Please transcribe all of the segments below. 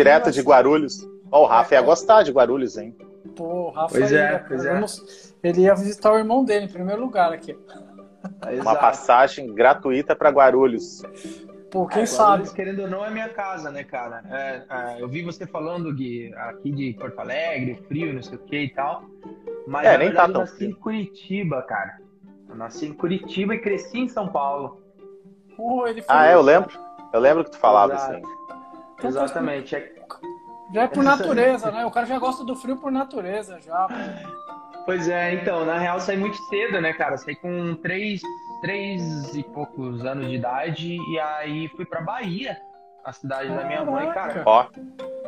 Direto de Guarulhos. Ó, o Rafa ia gostar de Guarulhos, hein? Pô, o Rafa Pois é, ia, pois é. vamos- ele ia visitar o irmão dele em primeiro lugar aqui. Uma passagem gratuita para Guarulhos. Pô, quem É, sabe? Guarulhos, querendo ou não, é minha casa, né, cara? É, é, eu vi você falando, Gui, aqui de Porto Alegre, frio, não sei o que e tal. Mas É, na nem verdade, tá tão eu nasci frio. em Curitiba, cara. Eu nasci em Curitiba e cresci em São Paulo. Pô, ele foi, Ah, é, eu lembro. Eu lembro que tu falava Exato. Assim. Exatamente. É- Já é por natureza, né? O cara já gosta do frio por natureza, já. Pois é, então, na real, saí muito cedo, né, cara? Saí com três, três e poucos anos de idade e aí fui pra Bahia, a cidade da minha mãe, cara. Ó,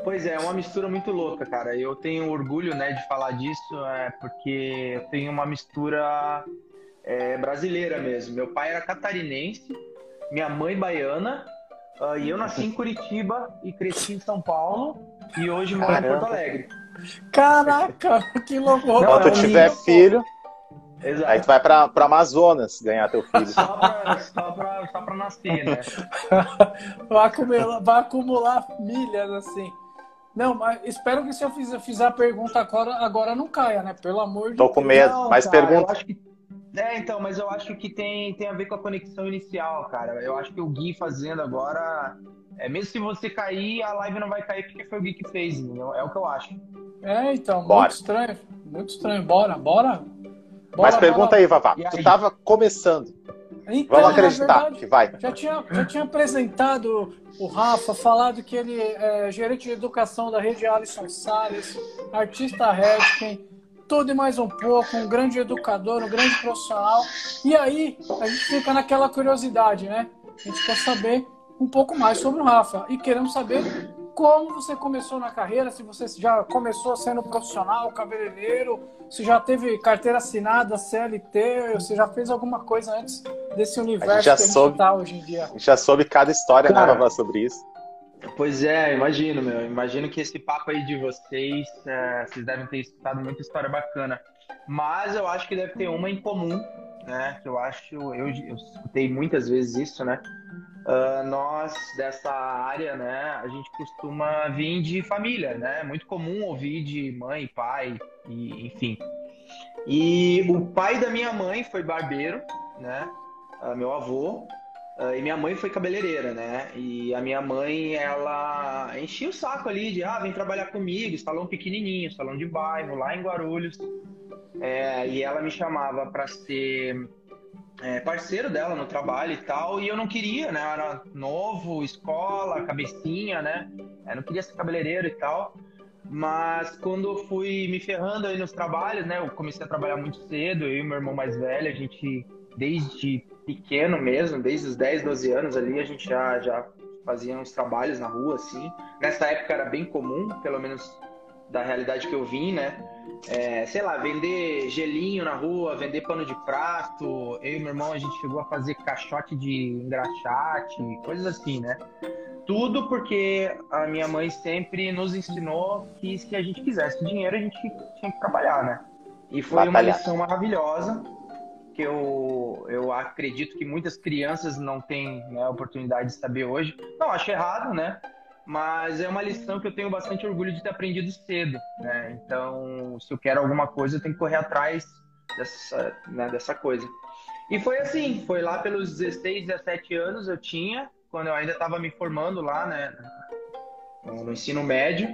Pois é, é uma mistura muito louca, cara. Eu tenho orgulho, né, de falar disso, é, porque eu tenho uma mistura é, brasileira mesmo. Meu pai era catarinense, minha mãe baiana, ah, e eu nasci em Curitiba e cresci em São Paulo e hoje moro em. Porto Alegre. Caraca, que loucura. Quando é tu um tiver filho, Exato. aí tu vai pra, pra Amazonas ganhar teu filho. Só pra, só, pra, só pra nascer, né? vai, acumular, vai acumular milhas assim. Não, mas espero que se eu fizer, fizer a pergunta agora, agora não caia, né? Pelo amor de Tô com Deus. medo. Não, Mas cara, pergunta. eu acho que- É, então, mas eu acho que tem, tem a ver com a conexão inicial, cara. Eu acho que o Gui fazendo agora. É, mesmo se você cair, a live não vai cair porque foi o Gui que fez, entendeu? É o que eu acho. É, então, Bora. muito estranho. Muito estranho. Bora, bora. bora Mas pergunta bora. aí, Vavá. E Tu aí? tava começando. Então, Vamos acreditar verdade, que vai. Já tinha, já tinha apresentado o Rafa, falado que ele é gerente de educação da rede Alisson Salles, artista Redken, tudo e mais um pouco, um grande educador, um grande profissional. E aí, a gente fica naquela curiosidade, né? A gente quer saber um pouco mais sobre o Rafa e queremos saber como você começou na carreira, se você já começou sendo profissional, cabeleireiro, se já teve carteira assinada, CLT, você já fez alguma coisa antes desse universo já que a gente soube. está hoje em dia. A gente já soube cada história, né, Cara. Vavá, sobre isso. Pois é, imagino, meu. Imagino que esse papo aí de vocês, é, vocês devem ter escutado muita história bacana. Mas eu acho que deve ter uma em comum, né? Que eu acho, eu, eu escutei muitas vezes isso, né? Ah, nós dessa área, né? A gente costuma vir de família, né? É muito comum ouvir de mãe, pai, e, enfim. E o pai da minha mãe foi barbeiro, né? Ah, meu avô. Ah, e minha mãe foi cabeleireira, né? E a minha mãe, ela enchia o saco ali de, ah, vem trabalhar comigo, salão pequenininho, salão de bairro, lá em Guarulhos. É, e ela me chamava para ser é, parceiro dela no trabalho e tal, e eu não queria, né? Eu era novo, escola, cabecinha, né? Eu não queria ser cabeleireiro e tal. Mas quando eu fui me ferrando aí nos trabalhos, né? Eu comecei a trabalhar muito cedo, eu e meu irmão mais velho, a gente, desde pequeno mesmo, desde os 10, 12 anos ali, a gente já, já fazia uns trabalhos na rua, assim. Nessa época era bem comum, pelo menos da realidade que eu vim, né? É, sei lá, vender gelinho na rua, vender pano de prato. Eu e meu irmão, a gente chegou a fazer caixote de engraxate, coisas assim, né? Tudo porque a minha mãe sempre nos ensinou que se a gente quisesse dinheiro, a gente tinha que trabalhar, né? E foi uma Batalhar. lição maravilhosa que eu, eu acredito que muitas crianças não têm né, oportunidade de saber hoje. Não, acho errado, né? Mas é uma lição que eu tenho bastante orgulho de ter aprendido cedo, né? Então, se eu quero alguma coisa, eu tenho que correr atrás dessa, né, dessa coisa. E foi assim, foi lá pelos 16, 17 anos eu tinha, quando eu ainda estava me formando lá, né, no ensino médio.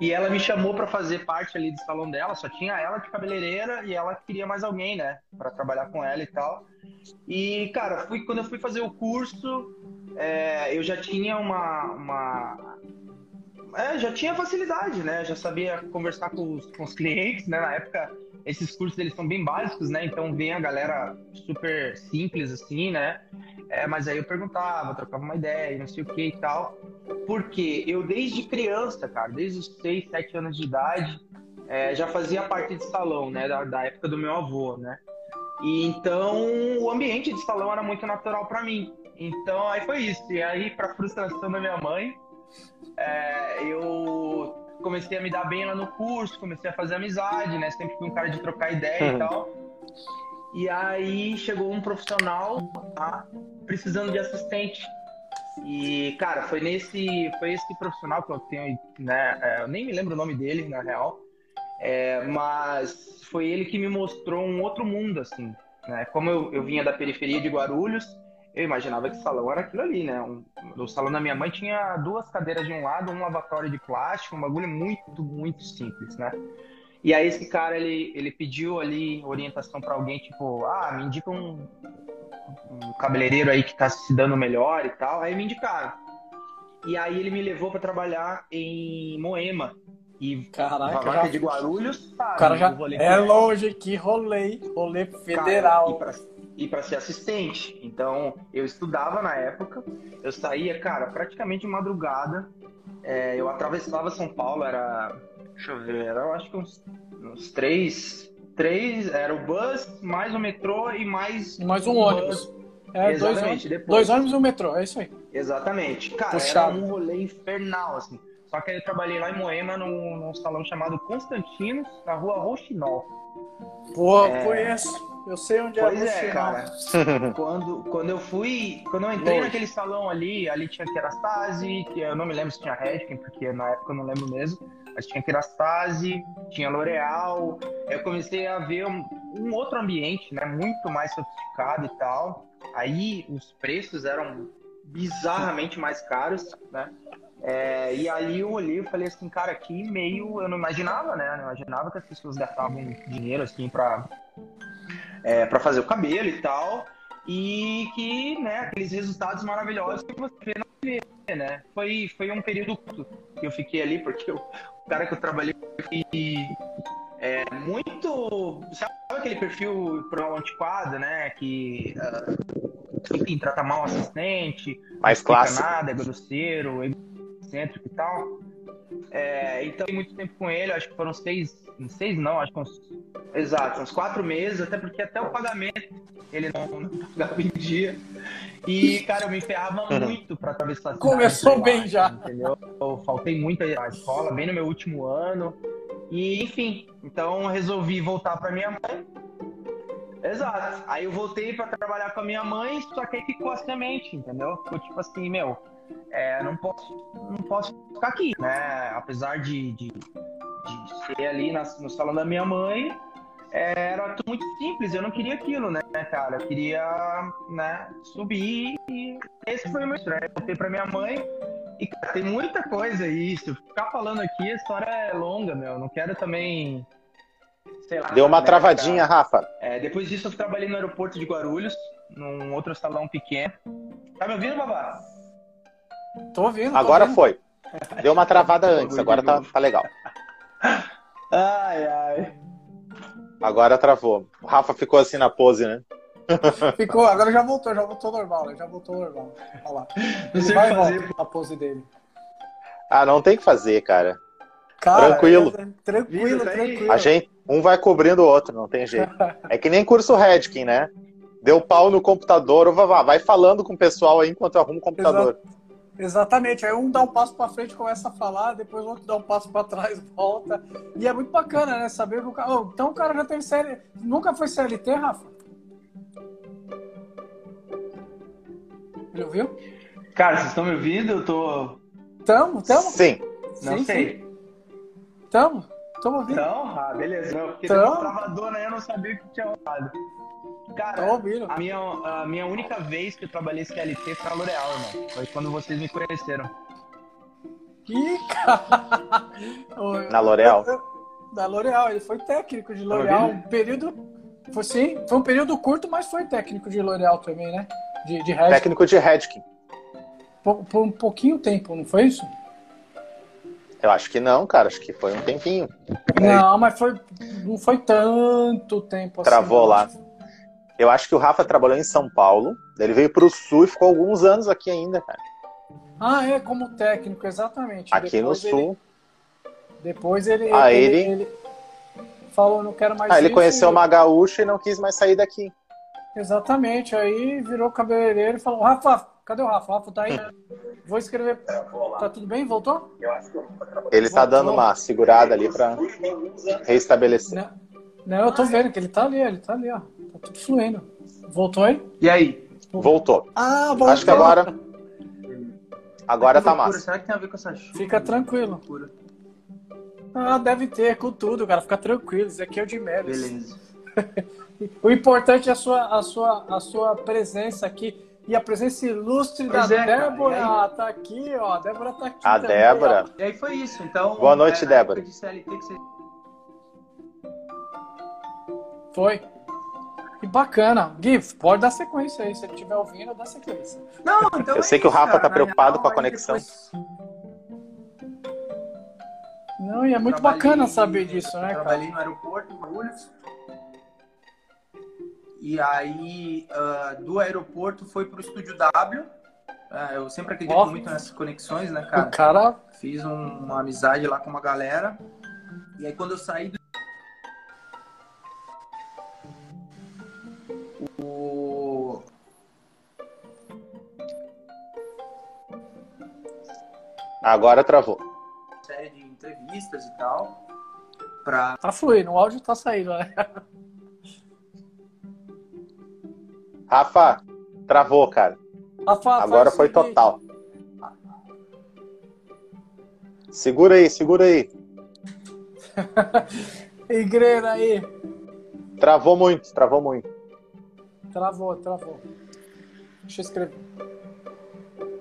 E ela me chamou para fazer parte ali do salão dela, só tinha ela de cabeleireira e ela queria mais alguém, né, para trabalhar com ela e tal. E, cara, fui, quando eu fui fazer o curso, é, eu já tinha uma. uma é, já tinha facilidade, né? Já sabia conversar com os, com os clientes, né? Na época, esses cursos eles são bem básicos, né? Então vem a galera super simples, assim, né? É, mas aí eu perguntava, trocava uma ideia, não sei o que e tal. Porque eu, desde criança, cara, desde os 6, 7 anos de idade, é, já fazia parte de salão, né? Da, da época do meu avô, né? E então o ambiente de salão era muito natural para mim. Então aí foi isso. E aí, para frustração da minha mãe, é, eu comecei a me dar bem lá no curso, comecei a fazer amizade, né? Sempre fui um cara de trocar ideia e tal. E aí chegou um profissional tá, precisando de assistente. E, cara, foi nesse. Foi esse profissional que eu tenho, né? é, Eu nem me lembro o nome dele, na real. É, mas foi ele que me mostrou um outro mundo, assim. Né? Como eu, eu vinha da periferia de Guarulhos, eu imaginava que o salão era aquilo ali, né? Um, o salão da minha mãe tinha duas cadeiras de um lado, um lavatório de plástico, um bagulho muito, muito simples, né? E aí esse cara, ele, ele pediu ali orientação para alguém, tipo, ah, me indica um, um cabeleireiro aí que tá se dando melhor e tal. Aí me indicaram. E aí ele me levou para trabalhar em Moema. E Caraca, já- de Guarulhos, O sabe? cara já. o É longe, que rolê. Rolê Cara, federal. pra, e pra ser assistente. Então, eu estudava na época, eu saía, cara, praticamente de madrugada. É, eu atravessava São Paulo, era. Deixa eu ver, era eu acho que uns, uns três. Três, era o bus, mais o metrô e mais. Mais um bus. ônibus. É, dois Exatamente, ônibus, depois. dois ônibus e um metrô, é isso aí. Exatamente. Cara, Puxado. era um rolê infernal, assim. Só que eu trabalhei lá em Moema, num, num salão chamado Constantinos, na rua Rochinol. Pô, É. conheço. Eu sei onde Pois é. é, cara. quando, quando eu fui, quando eu entrei Longe. naquele salão ali, ali tinha Kerastase, que eu não me lembro se tinha Redken, porque na época eu não lembro mesmo, mas tinha Kerastase, tinha L'Oreal. Eu comecei a ver um, um outro ambiente, né, muito mais sofisticado e tal. Aí os preços eram bizarramente mais caros, né? É, e ali eu olhei e falei assim, cara, aqui meio. Eu não imaginava, né? Eu não imaginava que as pessoas gastavam dinheiro assim pra, é, para fazer o cabelo e tal. E que, né, aqueles resultados maravilhosos que você vê na TV, né? Foi, foi um período curto que eu fiquei ali, porque eu- o cara que eu trabalhei foi é, muito. Sabe aquele perfil pro antiquado, né? Que. ah, enfim, trata mal o assistente, Mais não clássico. nada, é grosseiro, egocêntrico e tal. É, então, fiquei muito tempo com ele, acho que foram seis, seis não, acho que uns, exato, uns quatro meses, até porque até o pagamento ele não, não pagava em dia. E, cara, eu me ferrava muito pra atravessar a cidade, Começou bem acho, já. Entendeu? Eu faltei muito à escola, bem no meu último ano. E, enfim, então resolvi voltar pra minha mãe. Exato. Aí eu voltei pra trabalhar com a minha mãe, só que aí ficou a semente, entendeu? Ficou tipo assim, meu, é, não posso, não posso ficar aqui, né? Apesar de, de, de ser ali na- no salão da minha mãe, era tudo muito simples. Eu não queria aquilo, né, cara? Eu queria, né, subir e esse foi o meu estranho. Eu voltei pra minha mãe e, cara, tem muita coisa eu ficar falando aqui, a história é longa, meu. Não quero também. Sei lá. Deu uma né, travadinha, Rafa. é, depois disso, eu trabalhei no aeroporto de Guarulhos, num outro salão pequeno. Tá me ouvindo, babá? Tô ouvindo. tô Agora ouvindo. foi. Deu uma travada antes, agora tá, tá legal. Ai, ai. Agora travou. O Rafa ficou assim na pose, né? Ficou, agora já voltou, já voltou normal, né? já voltou normal. Olha lá. Ele sei vai e fazer. a pose dele. Ah, não tem o que fazer, cara. Cara, Tranquilo. é- tranquilo, Viu, tá aí? tranquilo. A gente, um vai cobrindo o outro, não tem jeito. É que nem curso Redkin, né? Deu pau no computador, vai falando com o pessoal aí enquanto eu arrumo o computador. Exatamente. Aí um dá um passo pra frente, começa a falar, depois o outro dá um passo pra trás, volta. E é muito bacana, né? Saber que o cara. Oh, então o cara já teve CLT. Nunca foi CLT, Rafa? Ele ouviu? Cara, vocês estão me ouvindo? Eu tô. Tamo, tamo. Sim. Não Sim, sei. sim. Tamo. Tamo ouvindo. Então, ah, beleza. Não, porque uma travadona aí, eu não sabia o que tinha rolado. Cara, a minha, a minha única vez que eu trabalhei CLT foi na L'Oreal, irmão. Foi quando vocês me conheceram. Ih, cara. Na L'Oréal? Da L'Oréal, ele foi técnico de L'Oréal. Um período. Foi sim, foi um período curto, mas foi técnico de L'Oréal também, né? De, de. Técnico de Redkin. Por, por um pouquinho tempo, não foi isso? Eu acho que não, cara. Acho que foi um tempinho. Não, mas foi, não foi tanto tempo assim. Travou lá. Eu acho que o Rafa trabalhou em São Paulo. Ele veio pro Sul e ficou alguns anos aqui ainda, cara. Ah, é, como técnico, exatamente. Aqui no Depois ele- Sul. depois ele, Ah, ele, ele- ele falou, não quero mais Ah, ele conheceu e- uma gaúcha e não quis mais sair daqui. Exatamente, aí virou cabeleireiro e falou, Rafa, cadê o Rafa? Rafa tá aí? Vou escrever. Tá tudo bem? Voltou? Ele tá dando uma segurada ali pra reestabelecer. Não, não, eu tô vendo que ele tá ali, ele tá ali, ó. Tá tudo fluindo. Voltou aí? E aí? Voltou. Ah, voltou. Acho que agora. Agora tá massa. Será que tem a ver com essa chuva? Fica tranquilo. Ah, deve ter, com tudo, cara. Fica tranquilo. Isso aqui é o de menos. Beleza. O importante é a sua, a sua, a sua presença aqui. E a presença ilustre Pois da é. Débora. Tá aqui, ó. A Débora tá aqui. A também, Débora. ó. E aí foi isso. Então. Boa noite, na Débora. época de CLT que você- Foi. Que bacana. Gui, pode dar sequência aí. Se ele estiver ouvindo, dá sequência. Não, então Eu é sei que o isso, Rafa cara. tá preocupado real, com a conexão. depois Não, e é muito trabalhei- bacana saber disso, né, cara? Trabalhei no aeroporto, em Guarulhos. E aí, ah, do aeroporto foi pro Estúdio W. Ah, eu sempre acredito muito nessas conexões, né, O cara? cara. Fiz um- uma amizade lá com uma galera. E aí, quando eu saí do. Agora travou. série de entrevistas e tal. Pra Tá fluindo, o áudio tá saindo, né? Rafa, travou, cara. Rafa, Agora foi seguinte, total. Segura aí, segura aí. Igreja aí. Travou muito, travou muito. Travou, travou. Deixa eu escrever.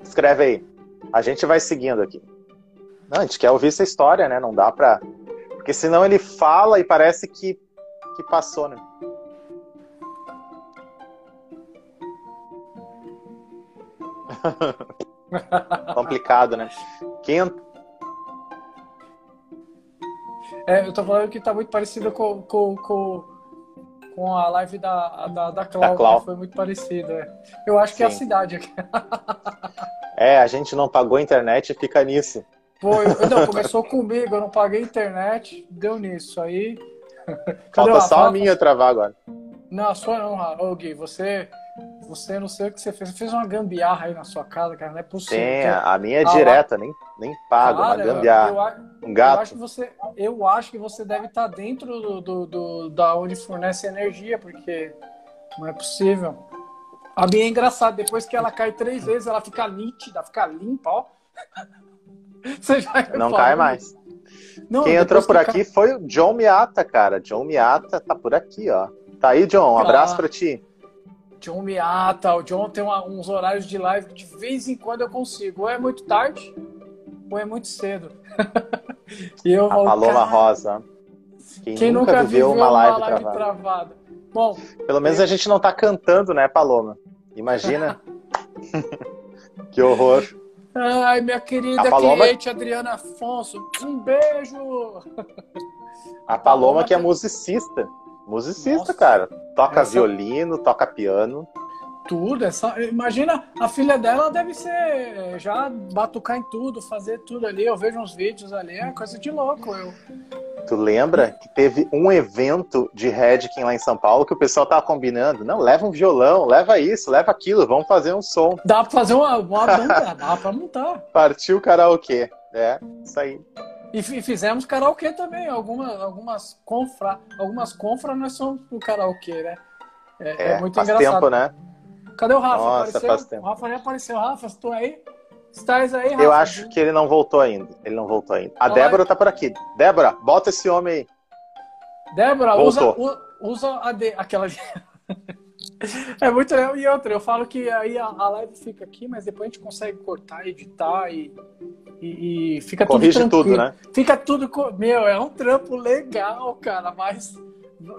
Escreve aí. A gente vai seguindo aqui. Não, a gente quer ouvir essa história, né? Não dá pra. Porque senão ele fala e parece que, que passou, né? Complicado, né? Quem... É, eu tô falando que tá muito parecido com, com, com, com a live da, da, da Clau, Da Clau. né? Foi muito parecido, é. Eu acho que é a Sim. cidade aqui. É, a gente não pagou a internet e fica nisso. Eu- não, começou comigo, eu não paguei internet, deu nisso. Aí. Cadê Falta só a minha travar agora. Não, a sua não, ô Gui. Você. Você não sei o que você fez. Você fez uma gambiarra aí na sua casa, cara. Não é possível. Sim, a minha é Ah, lá- direta, nem, nem pago, uma Cara, eu, gambiarra. a- Um eu gato. acho que você, eu acho que você deve estar dentro do, do, do- da onde fornece energia, porque não é possível. A minha é engraçada, depois que ela cai três vezes, ela fica nítida, fica limpa, ó. Você já Não reparou cai mais. nisso? Não, Quem entrou por aqui foi o John Miata, cara. John Miata tá por aqui, ó. Tá aí, John. Um Ah. abraço pra ti. John Miata, o John tem uma- uns horários de live que de vez em quando eu consigo. Ou é muito tarde, ou é muito cedo. e eu A falo, Paloma "Cara, Rosa. Quem, Quem nunca, viveu uma live, travada? travada? Bom, Pelo menos a gente não tá cantando, né, Paloma? Imagina. que horror. Ai, minha querida A Paloma- cliente Adriana Afonso, um beijo! A Paloma que é musicista. Musicista, Nossa. cara. Toca Essa- violino, toca piano. Tudo, essa... imagina, a filha dela deve ser já batucar em tudo, fazer tudo ali. Eu vejo uns vídeos ali, é coisa de louco. Eu... Tu lembra que teve um evento de Redkin lá em São Paulo que o pessoal tava combinando? Não, leva um violão, leva isso, leva aquilo, vamos fazer um som. Dá pra fazer uma, uma banda, dá pra montar. Partiu o karaokê. É, isso aí. E fi- fizemos karaokê também, algumas, algumas confra, algumas confra nós somos pro karaokê, né? É, É, é muito faz engraçado. tempo, né? Cadê o Rafa? Nossa, apareceu? faz tempo. O Rafa nem apareceu. Rafa, estou aí? Estás aí, Rafa? Eu acho que ele não voltou ainda. Ele não voltou ainda. A Olá. Débora tá por aqui. Débora, bota esse homem aí. Débora, usa, Voltou. u- usa a D, aquela. é muito legal. E outra, eu falo que aí a, a live fica aqui, mas depois a gente consegue cortar, editar e, e, e fica Corrige tudo tudo, tranquilo. né? Fica tudo. Meu, é um trampo legal, cara, mas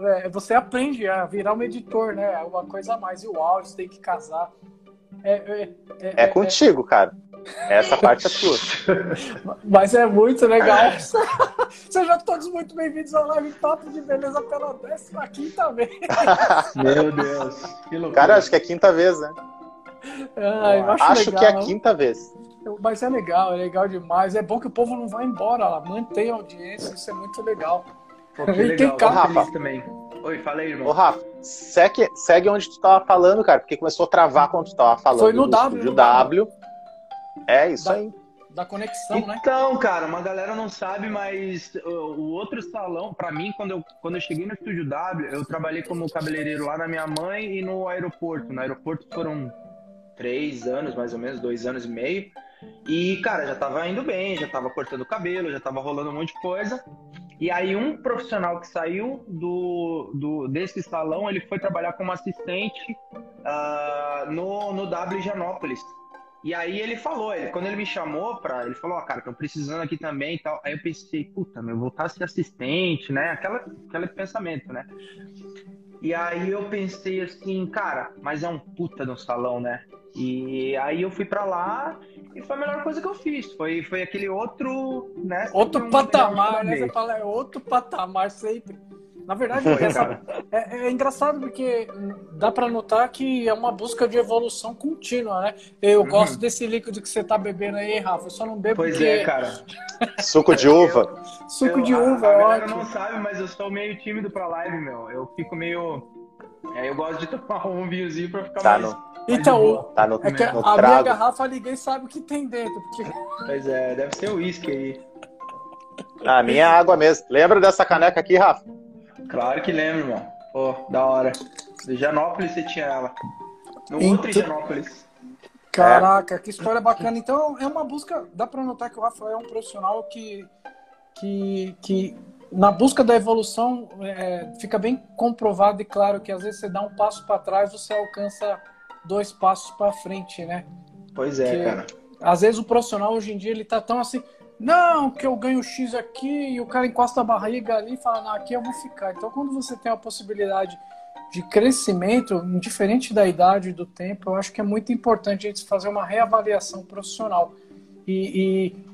é, você aprende a virar um editor, né? É uma coisa a mais. E o áudio, você tem que casar. É, é, é, É contigo, cara. Essa parte é tua. Mas é muito legal. Sejam todos muito bem-vindos ao Live Papo de Beleza pela 15 vez. Meu Deus. Que loucura. Cara, acho que é a quinta vez, né? Ai, eu acho, Acho legal. que é a quinta vez. Mas é legal, é legal demais. É bom que o povo não vá embora, lá. mantém a audiência, isso é muito legal. Pô, que E tem legal. carro. Feliz também. Oi, fala aí, Ô, irmão. Rafa, segue, segue onde tu tava falando, cara, porque começou a travar quando tu tava falando. Foi no do W, no W. É isso Da- aí. Da conexão, né? Então, cara, uma galera não sabe, mas o, o outro salão, pra mim, quando eu, quando eu cheguei no Estúdio W, eu trabalhei como cabeleireiro lá na minha mãe e no aeroporto. No aeroporto foram três anos, mais ou menos, dois anos e meio. E, cara, já tava indo bem, já tava cortando o cabelo, já tava rolando um monte de coisa. E aí um profissional que saiu do, do desse salão, ele foi trabalhar como assistente uh, no, no W Janópolis. E aí ele falou, ele, quando ele me chamou para, ele falou, ó, oh, cara, tô precisando aqui também e tal. Aí eu pensei, puta, meu, voltar a ser assistente, né? Aquela, aquele pensamento, né? E aí eu pensei assim, cara, mas é um puta no salão, né? E aí eu fui para lá e foi a melhor coisa que eu fiz. Foi, foi aquele outro, né? Outro patamar, né? Você fala, é outro patamar sempre. Na verdade, foi, é, é, engraçado porque dá para notar que é uma busca de evolução contínua, né? Eu uhum. gosto desse líquido que você tá bebendo aí, Rafa. Eu só não bebo pois porque... é, cara. Suco de uva. Eu, Suco eu, de uva, a, a não sabe, mas eu sou meio tímido pra live, meu. Eu fico meio... É, eu gosto de tomar um vinhozinho pra ficar tá mais... No... Então, tá no, é que no a trago. minha garrafa ninguém sabe o que tem dentro. Porque... Pois é, deve ser o uísque aí. A minha é água mesmo. Lembra dessa caneca aqui, Rafa? Claro que lembro, irmão. Pô, da hora. De Janópolis você tinha ela. No então... outro Janópolis. Caraca, é. que história bacana. Então, é uma busca. Dá para notar que o Rafael é um profissional que, que, que na busca da evolução, é, fica bem comprovado e claro que às vezes você dá um passo para trás, você alcança dois passos para frente, né? Pois é, cara. Às vezes o profissional hoje em dia ele tá tão assim, não, que eu ganho X aqui e o cara encosta a barriga ali e fala, não, aqui eu vou ficar. Então, quando você tem a possibilidade de crescimento, indiferente da idade e do tempo, eu acho que é muito importante a gente fazer uma reavaliação profissional. E, e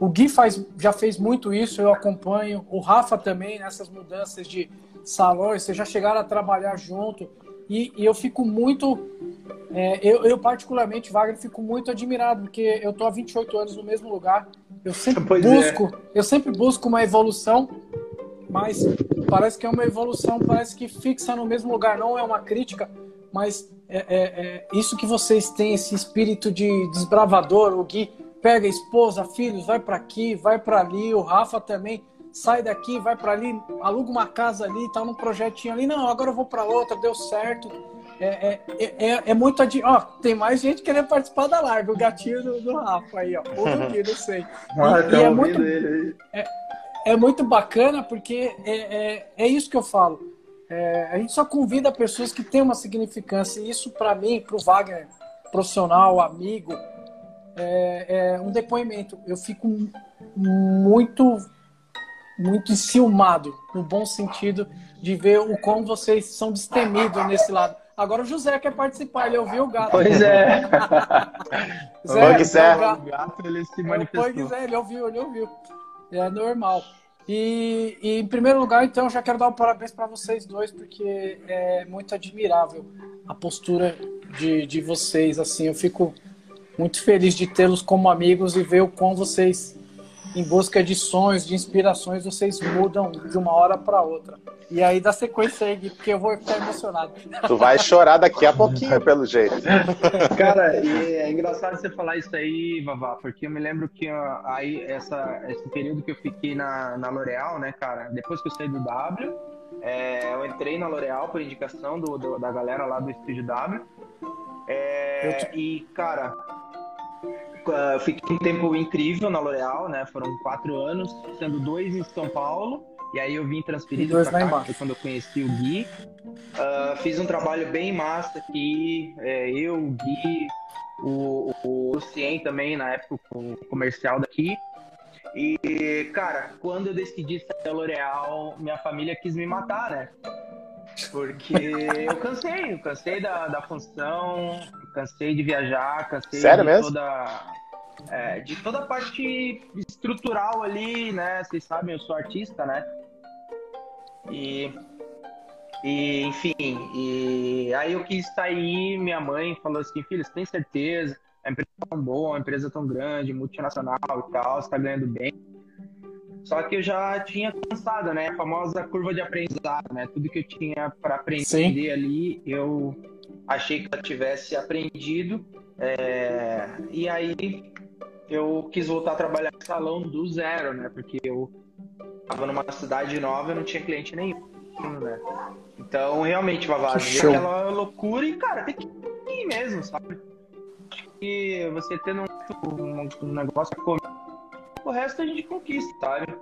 o Gui faz, já fez muito isso, eu acompanho. O Rafa também, nessas mudanças de salões, vocês já chegaram a trabalhar junto. E, e eu fico muito, é, eu, eu, particularmente, Wagner, fico muito admirado, porque eu estou há 28 anos no mesmo lugar. Eu sempre pois é. busco, é. eu sempre busco uma evolução, mas parece que é uma evolução, parece que fixa no mesmo lugar, não é uma crítica, mas é, é, é isso que vocês têm, esse espírito de desbravador, o Gui pega esposa, filhos, vai para aqui, vai para ali, o Rafa também sai daqui, vai para ali, aluga uma casa ali, tá num projetinho ali, não, agora eu vou para outra, deu certo. É, é, é, é muito adi... ó, tem mais gente querendo participar da live, o gatinho do, do Rafa aí, ó, ou do Gui, não sei. Ah, e, e é muito, é, é, muito bacana porque é, é, é isso que eu falo. É, a gente só convida pessoas que têm uma significância, e isso para mim, para o Wagner, profissional, amigo, é, é um depoimento. Eu fico muito muito enciumado, no bom sentido, de ver o como vocês são destemidos nesse lado. Agora o José quer participar, ele ouviu o gato. Pois é. Zé, Zé. O gato, ele se manifestou. Pois é, ele ouviu, ele ouviu. É normal. E, e, em primeiro lugar, então, já quero dar um parabéns para vocês dois, porque é muito admirável a postura de, de vocês. Assim, eu fico muito feliz de tê-los como amigos e ver o quão vocês em busca de sonhos, de inspirações, vocês mudam de uma hora para outra. E aí dá sequência aí, porque eu vou ficar emocionado. Tu vai chorar daqui a pouquinho, pelo jeito. Cara, e é engraçado você falar isso aí, Vavá, porque eu me lembro que aí essa, esse período que eu fiquei na, na L'Oréal, né, cara, depois que eu saí do W, é, eu entrei na L'Oréal por indicação do, do, da galera lá do Estúdio W. É, E, cara, uh, fiquei um tempo incrível na L'Oréal, né? Foram quatro anos, sendo dois em São Paulo. E aí eu vim transferido para cá, foi quando eu conheci o Gui. Uh, fiz um trabalho bem massa aqui, é, eu, o Gui, o, o Lucien também, na época, o comercial daqui. E, cara, quando eu decidi sair da L'Oréal, minha família quis me matar, né? Porque eu cansei, eu cansei da, da função, cansei de viajar, cansei Sério de mesmo? toda. É, de toda a parte estrutural ali, né? Vocês sabem, eu sou artista, né? E, e enfim, e aí eu quis sair, minha mãe falou assim, filho, você tem certeza? A empresa é tão boa, a empresa é tão grande, multinacional e tal, você tá ganhando bem. Só que eu já tinha cansado, né? A famosa curva de aprendizado, né? Tudo que eu tinha para aprender Sim. ali, eu achei que eu tivesse aprendido. É... E aí eu quis voltar a trabalhar no salão do zero, né? Porque eu estava numa cidade nova e não tinha cliente nenhum, né? Então, realmente, Vavá, aquela loucura e, cara, tem que ir mesmo, sabe? que você tendo um, um negócio a comer, o resto a gente conquista, sabe?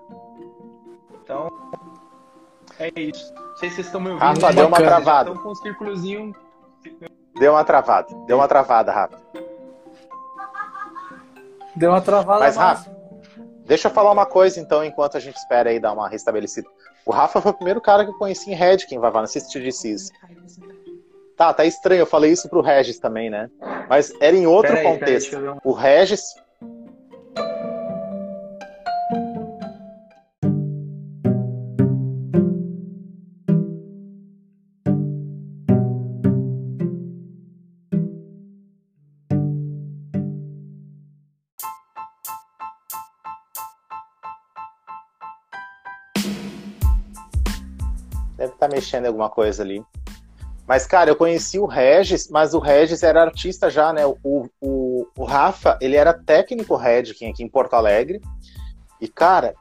Então, é isso. Não sei se vocês estão me ouvindo. Rafa, deu uma travada. Estão com um círculozinho. Deu uma travada. Deu uma travada, Rafa. Deu uma travada. Mas, Rafa, deixa eu falar uma coisa, então, enquanto a gente espera aí dar uma restabelecida. O Rafa foi o primeiro cara que eu conheci em Red, quem vai não sei se te disse isso. Tá, tá estranho, eu falei isso pro Regis também, né? Mas era em outro Peraí, contexto. O Regis. Mexendo em alguma coisa ali. Mas, cara, eu conheci o Regis, mas o Regis era artista já, né? O, o, o Rafa, ele era técnico Redkin aqui em Porto Alegre. E, cara,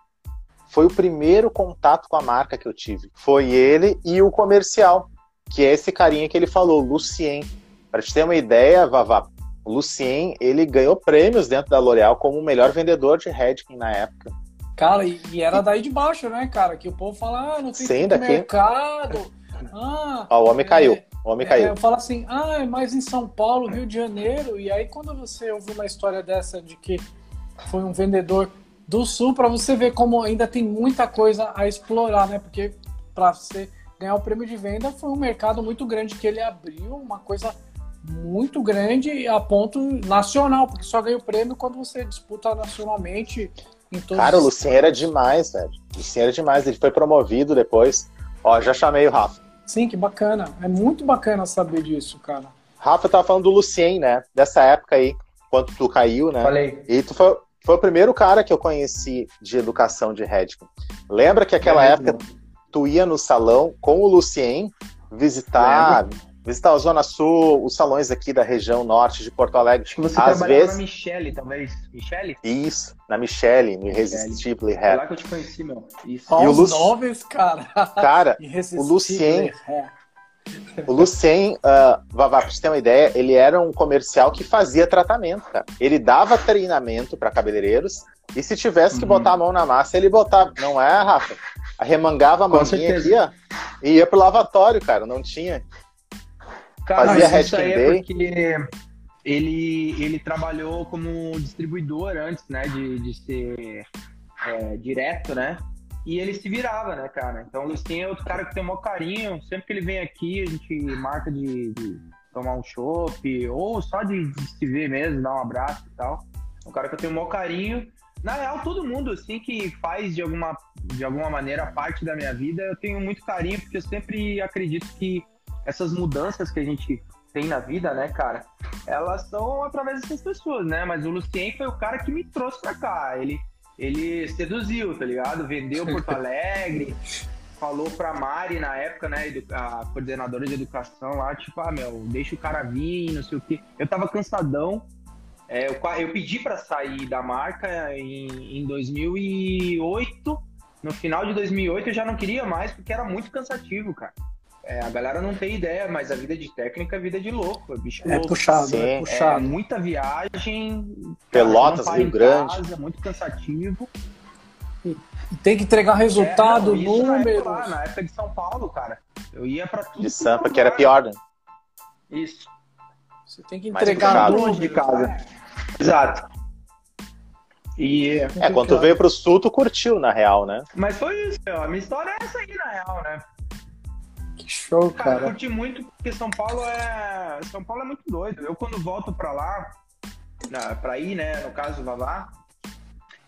foi o primeiro contato com a marca que eu tive. Foi ele e o comercial, que é esse carinha que ele falou, Lucien. Para te ter uma ideia, Vavá, o Lucien, ele ganhou prêmios dentro da L'Oréal como o melhor vendedor de Redkin na época. Cara, e, era daí de baixo, né, cara? Que o povo fala, ah, não tem Sim, daqui. mercado. Ah, Ó, o homem é, caiu. O homem é, caiu. eu falo assim, ah, é mais em São Paulo, Rio de Janeiro. E aí, quando você ouve uma história dessa de que foi um vendedor do Sul, para você ver como ainda tem muita coisa a explorar, né? Porque para você ganhar o prêmio de venda foi um mercado muito grande que ele abriu, uma coisa muito grande a ponto nacional, porque só ganha o prêmio quando você disputa nacionalmente Cara, o Lucien era demais, velho. O Lucien era demais. Ele foi promovido depois. Ó, já chamei o Rafa. Sim, que bacana. É muito bacana saber disso, cara. Rafa tava falando do Lucien, né? Dessa época aí, quando tu caiu, né? Falei. E tu foi, foi o primeiro cara que eu conheci de educação de Redkin. Lembra que aquela É época tu ia no salão com o Lucien visitar, visitar a Zona Sul, os salões aqui da região norte de Porto Alegre. Acho que você Às trabalhava vezes- na Michelle, talvez. Michelle? Isso, na Michelle, no Irresistible Foi Hair. lá que eu te conheci, meu. Isso. E o os nomes, cara. Cara, Irresistível. Lucien- É. O Lucien, uh, Vavá, pra você ter uma ideia, ele era um comercial que fazia tratamento, cara. Ele dava treinamento para cabeleireiros e se tivesse que Uhum. botar a mão na massa, ele botava. Não é, Rafa? Arremangava a Com mãozinha aqui, ó, e ia pro lavatório, cara. Não tinha. Cara, Fazia mas isso aí é porque ele, ele trabalhou como distribuidor antes, né? De, de ser é, direto, né? E ele se virava, né, cara? Então o Lucien é outro cara que tem o maior carinho. Sempre que ele vem aqui, a gente marca de, de tomar um chopp, ou só de, de se ver mesmo, dar um abraço e tal. É um cara que eu tenho o maior carinho. Na real, todo mundo, assim, que faz de alguma, de alguma maneira parte da minha vida, eu tenho muito carinho, porque eu sempre acredito que essas mudanças que a gente tem na vida, né, cara, elas são através dessas pessoas, né? Mas o Lucien foi o cara que me trouxe pra cá. Ele, ele seduziu, tá ligado? Vendeu Porto Alegre, falou pra Mari na época, né, a coordenadora de educação lá, tipo, ah, meu, deixa o cara vir, não sei o quê. Eu tava cansadão. É, eu, eu pedi pra sair da marca em, em 2008. No final de 2008 eu já não queria mais, porque era muito cansativo, cara. É, a galera não tem ideia, mas a vida de técnico é vida de louco, é bicho É louco. puxado, Sim. é É puxado. muita viagem. Pelotas, Rio Grande. Casa, muito cansativo. Tem que entregar resultado, É, não, isso na época, lá, números. na época de São Paulo, cara. Eu ia pra tudo. De Sampa, é que era pior, né? Isso. Você tem que entregar números. Longe de casa. Exato. E, É, quando tu veio pro sul, tu curtiu, na real, né? mas foi isso, meu. A minha história é essa aí, na real, né? Show, Cara, eu cara. curti muito porque São Paulo é. São Paulo é muito doido. Eu quando volto pra lá, na, pra ir, né? No caso, Vavá,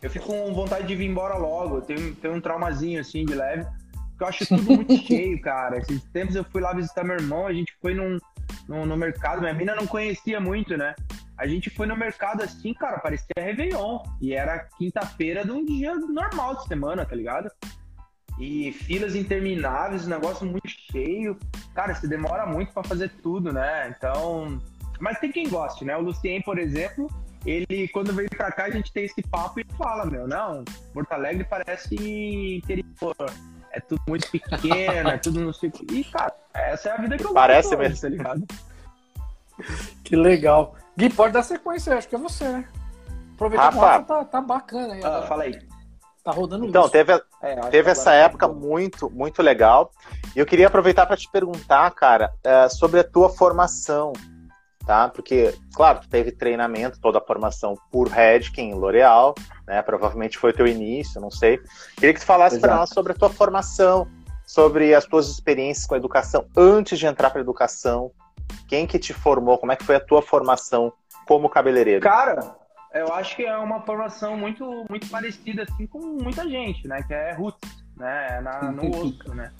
eu fico com vontade de vir embora logo. Eu tenho, tenho um traumazinho assim de leve. Porque eu acho tudo muito cheio, cara. Esses tempos eu fui lá visitar meu irmão, a gente foi num, num, no mercado, minha mina não conhecia muito, né? A gente foi no mercado assim, cara, parecia Réveillon. E era quinta-feira de um dia normal de semana, tá ligado? E filas intermináveis, um negócio muito cheio. Cara, você demora muito pra fazer tudo, né? Então. Mas tem quem goste, né? O Lucien, por exemplo, ele, quando veio pra cá, a gente tem esse papo e fala, meu, não, Porto Alegre parece interior. É tudo muito pequeno, é tudo não sei o que. E, cara, essa é a vida que eu Parece hoje, mesmo. tá ligado? Que legal. Gui, pode dar sequência, acho que é você, né? Aproveitar Rafa. Tá, tá bacana aí. Ah, fala aí. Tá rodando Então, luz. teve, É, teve essa tá época muito, muito legal. E eu queria aproveitar para te perguntar, cara, eh, sobre a tua formação, tá? Porque, claro, tu teve treinamento, toda a formação por Redken, L'Oréal, né? Provavelmente foi o teu início, não sei. Queria que tu falasse para nós sobre a tua formação, sobre as tuas experiências com a educação antes de entrar para educação. Quem que te formou? Como é que foi a tua formação como cabeleireiro? Cara, eu acho que é uma formação muito, muito parecida assim com muita gente, né? Que é roots, né? Na, no osso, né?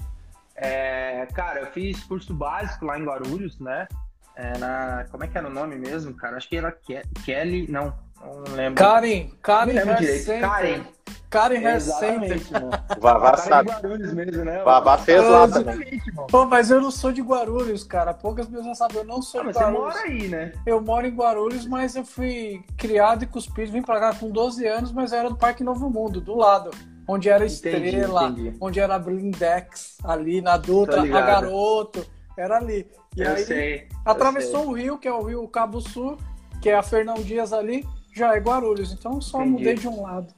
É, cara, eu fiz curso básico lá em Guarulhos, né? É, na, como é que era o nome mesmo, cara? Acho que era Ke- Kelly, não, não lembro. Karen, Karen não lembro direito. Center. Karen. Karen. Exatamente, mano. O Vavá sabe. de Guarulhos mesmo, né? O Vavá fez lá também. Pô, mas eu não sou de Guarulhos, cara. Poucas pessoas sabem, eu não sou Ah, de mas você Guarulhos. mora aí, né? Eu moro em Guarulhos, mas eu fui criado e cuspido, vim pra cá com 12 anos, mas eu era do Parque Novo Mundo, do lado, onde era Entendi, Estrela, entendi. onde era Blindex, ali na Dutra, a. Garoto, era ali. E eu aí sei. atravessou o rio, que é o rio Cabo Sul, que é a Fernão Dias ali, já é Guarulhos. Então só Entendi. mudei de um lado.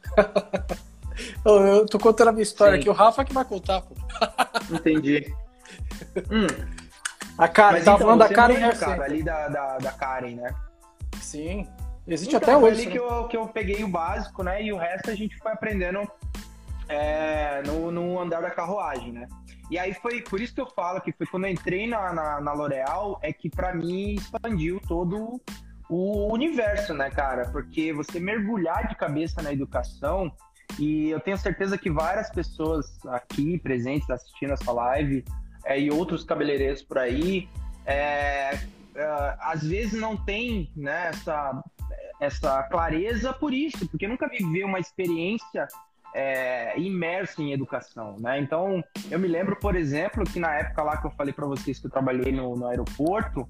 eu, tô contando a minha história Sim. aqui, o Rafa que vai contar, pô. Entendi. Hum, A Karen, mas tava então, falando da Karen Hair cara, ali da, da, da Karen, né? Sim. Existe Então, até foi hoje. ali né? que eu, que eu peguei o básico, né? E o resto a gente foi aprendendo é, no, no andar da carruagem, né? E aí foi por isso que eu falo que foi quando eu entrei na, na, na L'Oréal, é que pra mim expandiu todo o universo, né, cara? Porque você mergulhar de cabeça na educação, e eu tenho certeza que várias pessoas aqui presentes assistindo essa live é, e outros cabeleireiros por aí, é, é, às vezes não tem né, essa, essa clareza por isso, porque nunca viveu uma experiência é, em educação, né? Então, eu me lembro, por exemplo, que na época lá que eu falei para vocês que eu trabalhei no, no aeroporto,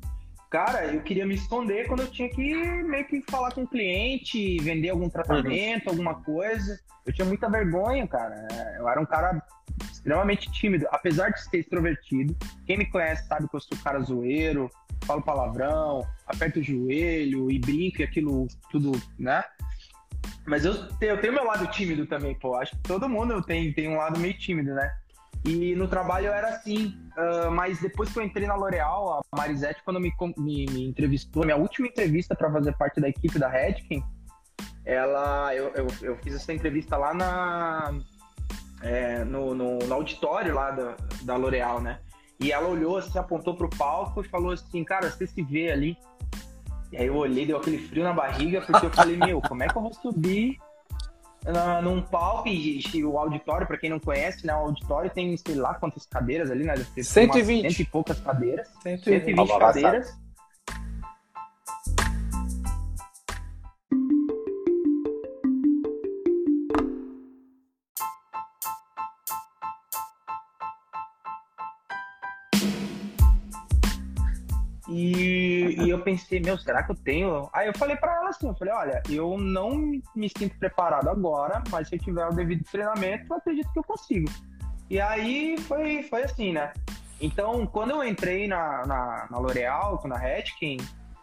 cara, eu queria me esconder quando eu tinha que meio que falar com o cliente, vender algum tratamento, alguma coisa. Eu tinha muita vergonha, cara. Eu era um cara extremamente tímido, apesar de ser extrovertido. Quem me conhece sabe que eu sou um cara zoeiro, falo palavrão, aperto o joelho e brinco e aquilo tudo, né? Mas eu tenho, eu tenho meu lado tímido também, pô. Acho que todo mundo tem, tem um lado meio tímido, né? E no trabalho eu era assim. ah, mas depois que eu entrei na L'Oréal, a Marisette, quando me, me, me entrevistou, minha última entrevista para fazer parte da equipe da Redken, ela, eu, eu, eu fiz essa entrevista lá na, é, no, no, no auditório lá da, da L'Oréal, né? E ela olhou assim, apontou pro palco e falou assim, cara, você se vê ali. E aí eu olhei, deu aquele frio na barriga, porque eu falei, meu, como é que eu vou subir na- num palco e, e o auditório, pra quem não conhece, né? O auditório tem, sei lá quantas cadeiras ali, né? Deve ter umas 120. Cento e poucas cadeiras. 120. 120 Avançado. cadeiras. E, e eu pensei, meu, será que eu tenho? Aí eu falei pra ela assim, eu falei, olha, eu não me sinto preparado agora, mas se eu tiver o devido treinamento, eu acredito que eu consigo. E aí foi, foi assim, né? Então, quando eu entrei na, na, na L'Oréal, na Redken,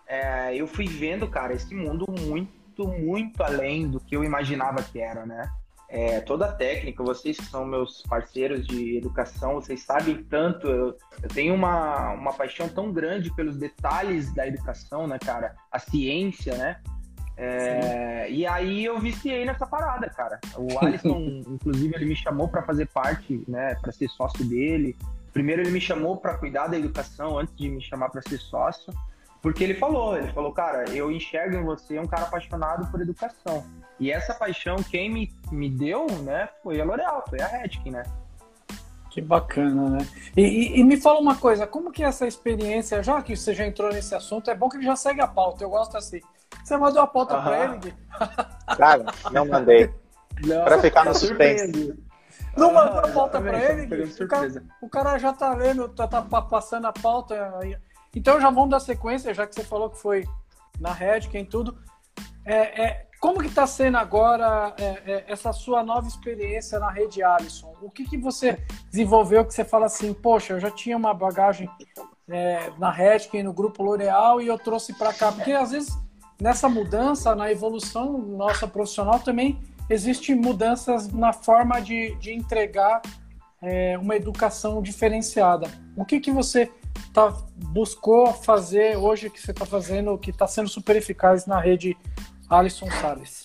é, eu fui vendo, cara, esse mundo muito, muito além do que eu imaginava que era, né? É, toda a técnica, vocês que são meus parceiros de educação, vocês sabem tanto, eu, eu tenho uma, uma paixão tão grande pelos detalhes da educação, né, cara? A ciência, né? É, e aí eu viciei nessa parada, cara. O Alisson, inclusive, ele me chamou para fazer parte, né, para ser sócio dele. Primeiro ele me chamou para cuidar da educação antes de me chamar para ser sócio, porque ele falou, ele falou, cara, eu enxergo em você um cara apaixonado por educação. E essa paixão quem me, me deu, né, foi a L'Oréal, foi a Redken, né? Que bacana, né? E, e- e me fala uma coisa, como que é essa experiência, já que você já entrou nesse assunto, é bom que ele já segue a pauta, eu gosto assim. Você mandou a pauta pra Aham. ele, Gui? Cara, não mandei. Pra ficar no suspense. Não Ah, mandou a pauta pra exatamente, ele, O cara, surpresa. o cara já tá lendo, tá, tá pa- passando a pauta. aí. Então já vamos dar sequência, já que você falou que foi na Redken e tudo. É, é, como que tá sendo agora é, é, essa sua nova experiência na rede Alisson? O que, que você desenvolveu que você fala assim, poxa, eu já tinha uma bagagem é, na Redken, no grupo L'Oréal e eu trouxe para cá? Porque às vezes nessa mudança, na evolução nossa profissional, também existem mudanças na forma de, de entregar é, uma educação diferenciada. O que, que você tá, buscou fazer hoje, que você está fazendo, que está sendo super eficaz na rede Alisson Salles?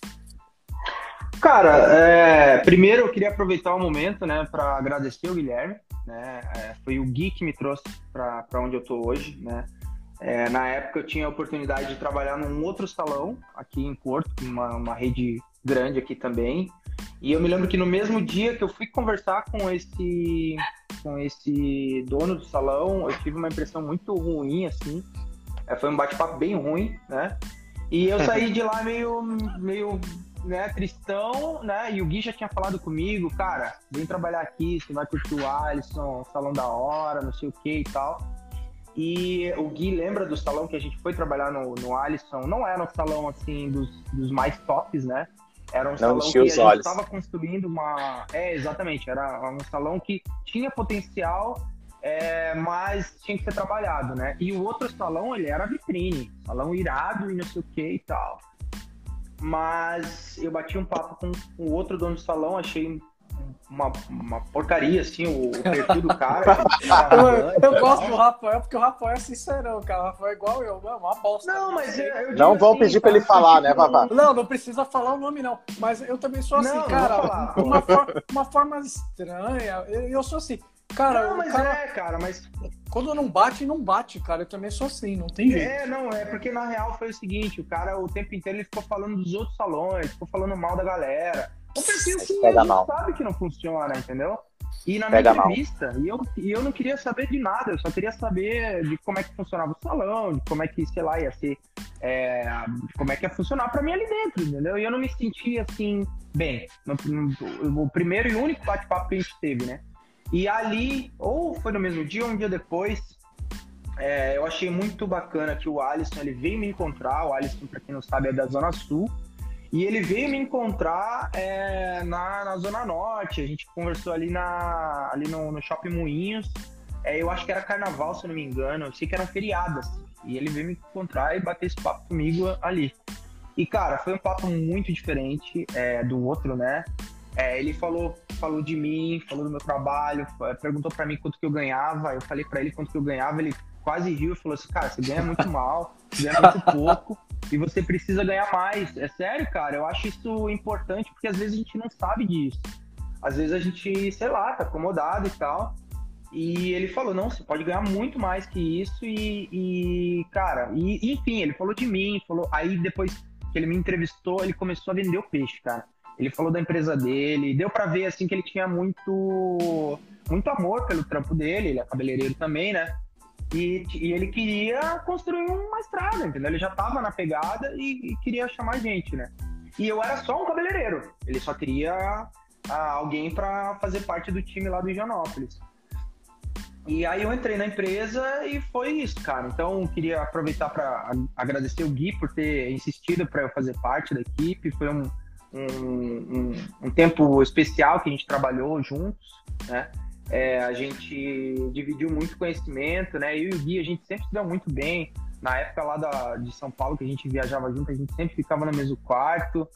Cara, é, primeiro eu queria aproveitar o momento, né, para agradecer o Guilherme, né, é, foi o Gui que me trouxe para onde eu tô hoje, né, é, na época eu tinha a oportunidade de trabalhar num outro salão aqui em Porto, uma, uma rede grande aqui também, e eu me lembro que no mesmo dia que eu fui conversar com esse com esse dono do salão, eu tive uma impressão muito ruim, assim, é, foi um bate-papo bem ruim, né, e eu saí de lá meio, meio né, tristão, né? E o Gui já tinha falado comigo, cara, vem trabalhar aqui, você vai curtir o Alisson, salão da hora, não sei o que e tal. E o Gui lembra do salão que a gente foi trabalhar no, no Alisson, não era um salão assim dos, dos mais tops, né? Era um não salão que a gente estava construindo uma. É, exatamente, era um salão que tinha potencial, é, mas tinha que ser trabalhado, né? E o outro salão, ele era vitrine, salão irado e não sei o que e tal mas eu bati um papo com o outro dono do salão, achei uma, uma porcaria, assim, o, o perfil do cara. eu, eu gosto do Rafael, porque o Rafael é sincerão, cara. O Rafael é igual eu, é uma bosta. Não, mas eu, Não vão assim, pedir pra ele falar, né, Vavá? Não, não precisa falar o nome, não. Mas eu também sou assim, não, cara. Uma, for, uma forma estranha. Eu, eu sou assim. Cara, não, mas cara, é, cara, mas. Quando não bate, não bate, cara. Eu também sou assim, não tem jeito. É, não, é porque na real foi o seguinte: o cara o tempo inteiro ele ficou falando dos outros salões, ficou falando mal da galera. O perfil sim, a gente mal. sabe que não funciona, entendeu? E na minha entrevista, e eu, e eu não queria saber de nada, eu só queria saber de como é que funcionava o salão, de como é que, sei lá, ia ser, é, como é que ia funcionar pra mim ali dentro, entendeu? E eu não me sentia assim, bem. No, no, o primeiro e único bate-papo que a gente teve, né? E ali, ou foi no mesmo dia ou um dia depois, é, eu achei muito bacana que o Alisson ele veio me encontrar. O Alisson, para quem não sabe, é da Zona Sul. E ele veio me encontrar é, na, na Zona Norte. A gente conversou ali, na, ali no, no Shopping Moinhos. É, eu acho que era carnaval, se não me engano. Eu sei que eram feriadas. E ele veio me encontrar e bater esse papo comigo ali. E, cara, foi um papo muito diferente é, do outro, né? É, ele falou, falou de mim, falou do meu trabalho, perguntou para mim quanto que eu ganhava. Eu falei para ele quanto que eu ganhava, ele quase riu e falou assim: Cara, você ganha muito mal, você ganha muito pouco e você precisa ganhar mais. É sério, cara, eu acho isso importante porque às vezes a gente não sabe disso. Às vezes a gente, sei lá, tá acomodado e tal. E ele falou: Não, você pode ganhar muito mais que isso. E, e cara, e, enfim, ele falou de mim, falou. Aí depois que ele me entrevistou, ele começou a vender o peixe, cara. Ele falou da empresa dele, deu para ver assim que ele tinha muito muito amor pelo trampo dele, ele é cabeleireiro também, né? E, e ele queria construir uma estrada, entendeu? Ele já tava na pegada e, e queria chamar gente, né? E eu era só um cabeleireiro, ele só queria ah, alguém para fazer parte do time lá do Higienópolis. E aí eu entrei na empresa e foi isso, cara. Então queria aproveitar para agradecer o Gui por ter insistido para eu fazer parte da equipe. Foi um, um, um, um, tempo especial que a gente trabalhou juntos, né? É, a gente dividiu muito conhecimento, né? Eu e o Gui, a gente sempre se deu muito bem. Na época lá da, de São Paulo, que a gente viajava junto, a gente sempre ficava no mesmo quarto.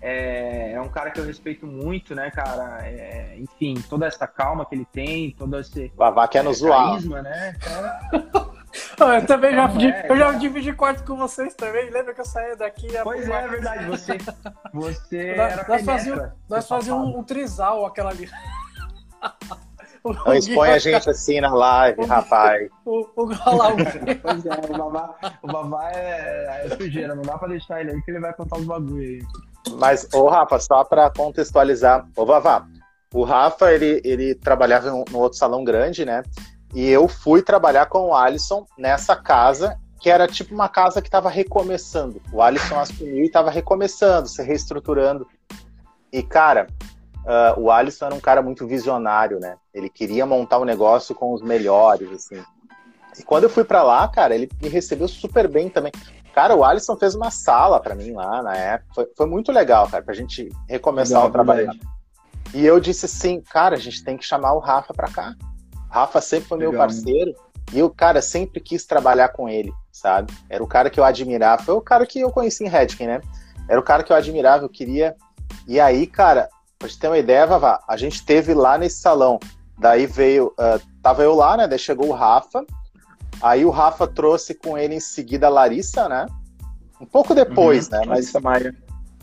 É, é um cara que eu respeito muito, né, cara? É, enfim, toda essa calma que ele tem, todo esse. Vavá quer é, nos zoar. Carisma, né? eu também já, é, eu já dividi quarto com vocês também. Lembra que eu saí daqui? Pois é, é verdade. Você, você nós, era nós fazíamos, nós fazíamos um, um trisal, aquela ali. Não expõe a gente assim na live, rapaz. O, o, o, pois é, o Babá, o babá é, é sujeira, não dá pra deixar ele aí que ele vai contar os bagulho aí. Mas, ô Rafa, só pra contextualizar, ô Vavá, o Rafa, ele, ele trabalhava no outro salão grande, né? E eu fui trabalhar com o Alisson nessa casa, que era tipo uma casa que estava recomeçando. O Alisson assumiu e estava recomeçando, se reestruturando. E, cara, uh, o Alisson era um cara muito visionário, né? Ele queria montar um negócio com os melhores, assim. E quando eu fui para lá, cara, ele me recebeu super bem também. Cara, o Alisson fez uma sala para mim lá na época. Foi, foi, muito legal, cara, pra gente recomeçar legal, o trabalho. E eu disse assim, cara, a gente tem que chamar o Rafa pra cá. Rafa sempre foi Legal, meu parceiro. E eu, cara, sempre quis trabalhar com ele. sabe? Era o cara que eu admirava, foi o cara que eu conheci em Redkin, né? Era o cara que eu admirava, eu queria. E aí, cara, pra gente ter uma ideia, Vavá, a gente teve lá nesse salão. Daí veio, uh, tava eu lá, né? Daí chegou o Rafa. Aí o Rafa trouxe com ele em seguida a Larissa, né? Um pouco depois, uhum, né? Mas Maia.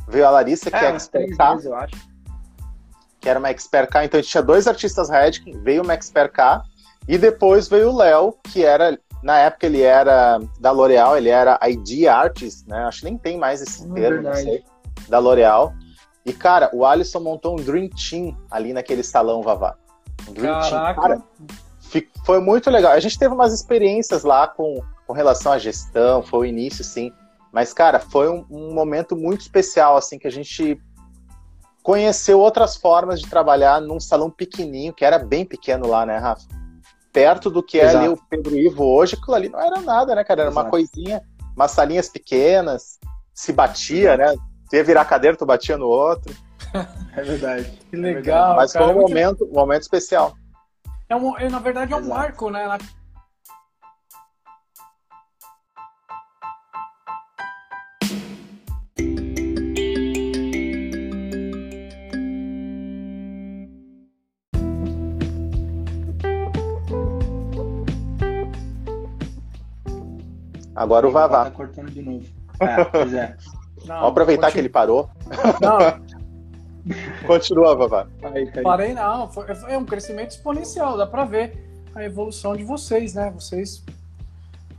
veio a Larissa, que é, é expert eu acho. Que era uma expert K. Então a gente tinha dois artistas Redkin, veio uma expert K. E depois veio o Léo, que era na época ele era da L'Oréal, ele era ID Artist, né? Acho que nem tem mais esse é termo, não sei, da L'Oréal. E, cara, o Alisson montou um Dream Team ali naquele salão, Vavá. Um Dream Caraca. Team. Cara, foi muito legal. A gente teve umas experiências lá com, com relação à gestão, foi o início, sim. Mas, cara, foi um, um momento muito especial, assim, que a gente conheceu outras formas de trabalhar num salão pequenininho, que era bem pequeno lá, né, Rafa? perto do que é ali o Pedro Ivo hoje, aquilo ali não era nada, né, cara? Era Exato. uma coisinha, umas salinhas pequenas, se batia, Exato. né? Tu ia virar cadeira, tu batia no outro. É verdade. Que é legal. Mas cara, foi um momento, um momento especial. É um, é, na verdade, é um Exato. marco, né? Agora o Vavá. Tá cortando de novo. É, pois é. Não, Vamos aproveitar continua. que ele parou. Não. Continua, Vavá. Aí, Parei não, foi, é um crescimento exponencial, dá para ver a evolução de vocês, né? Vocês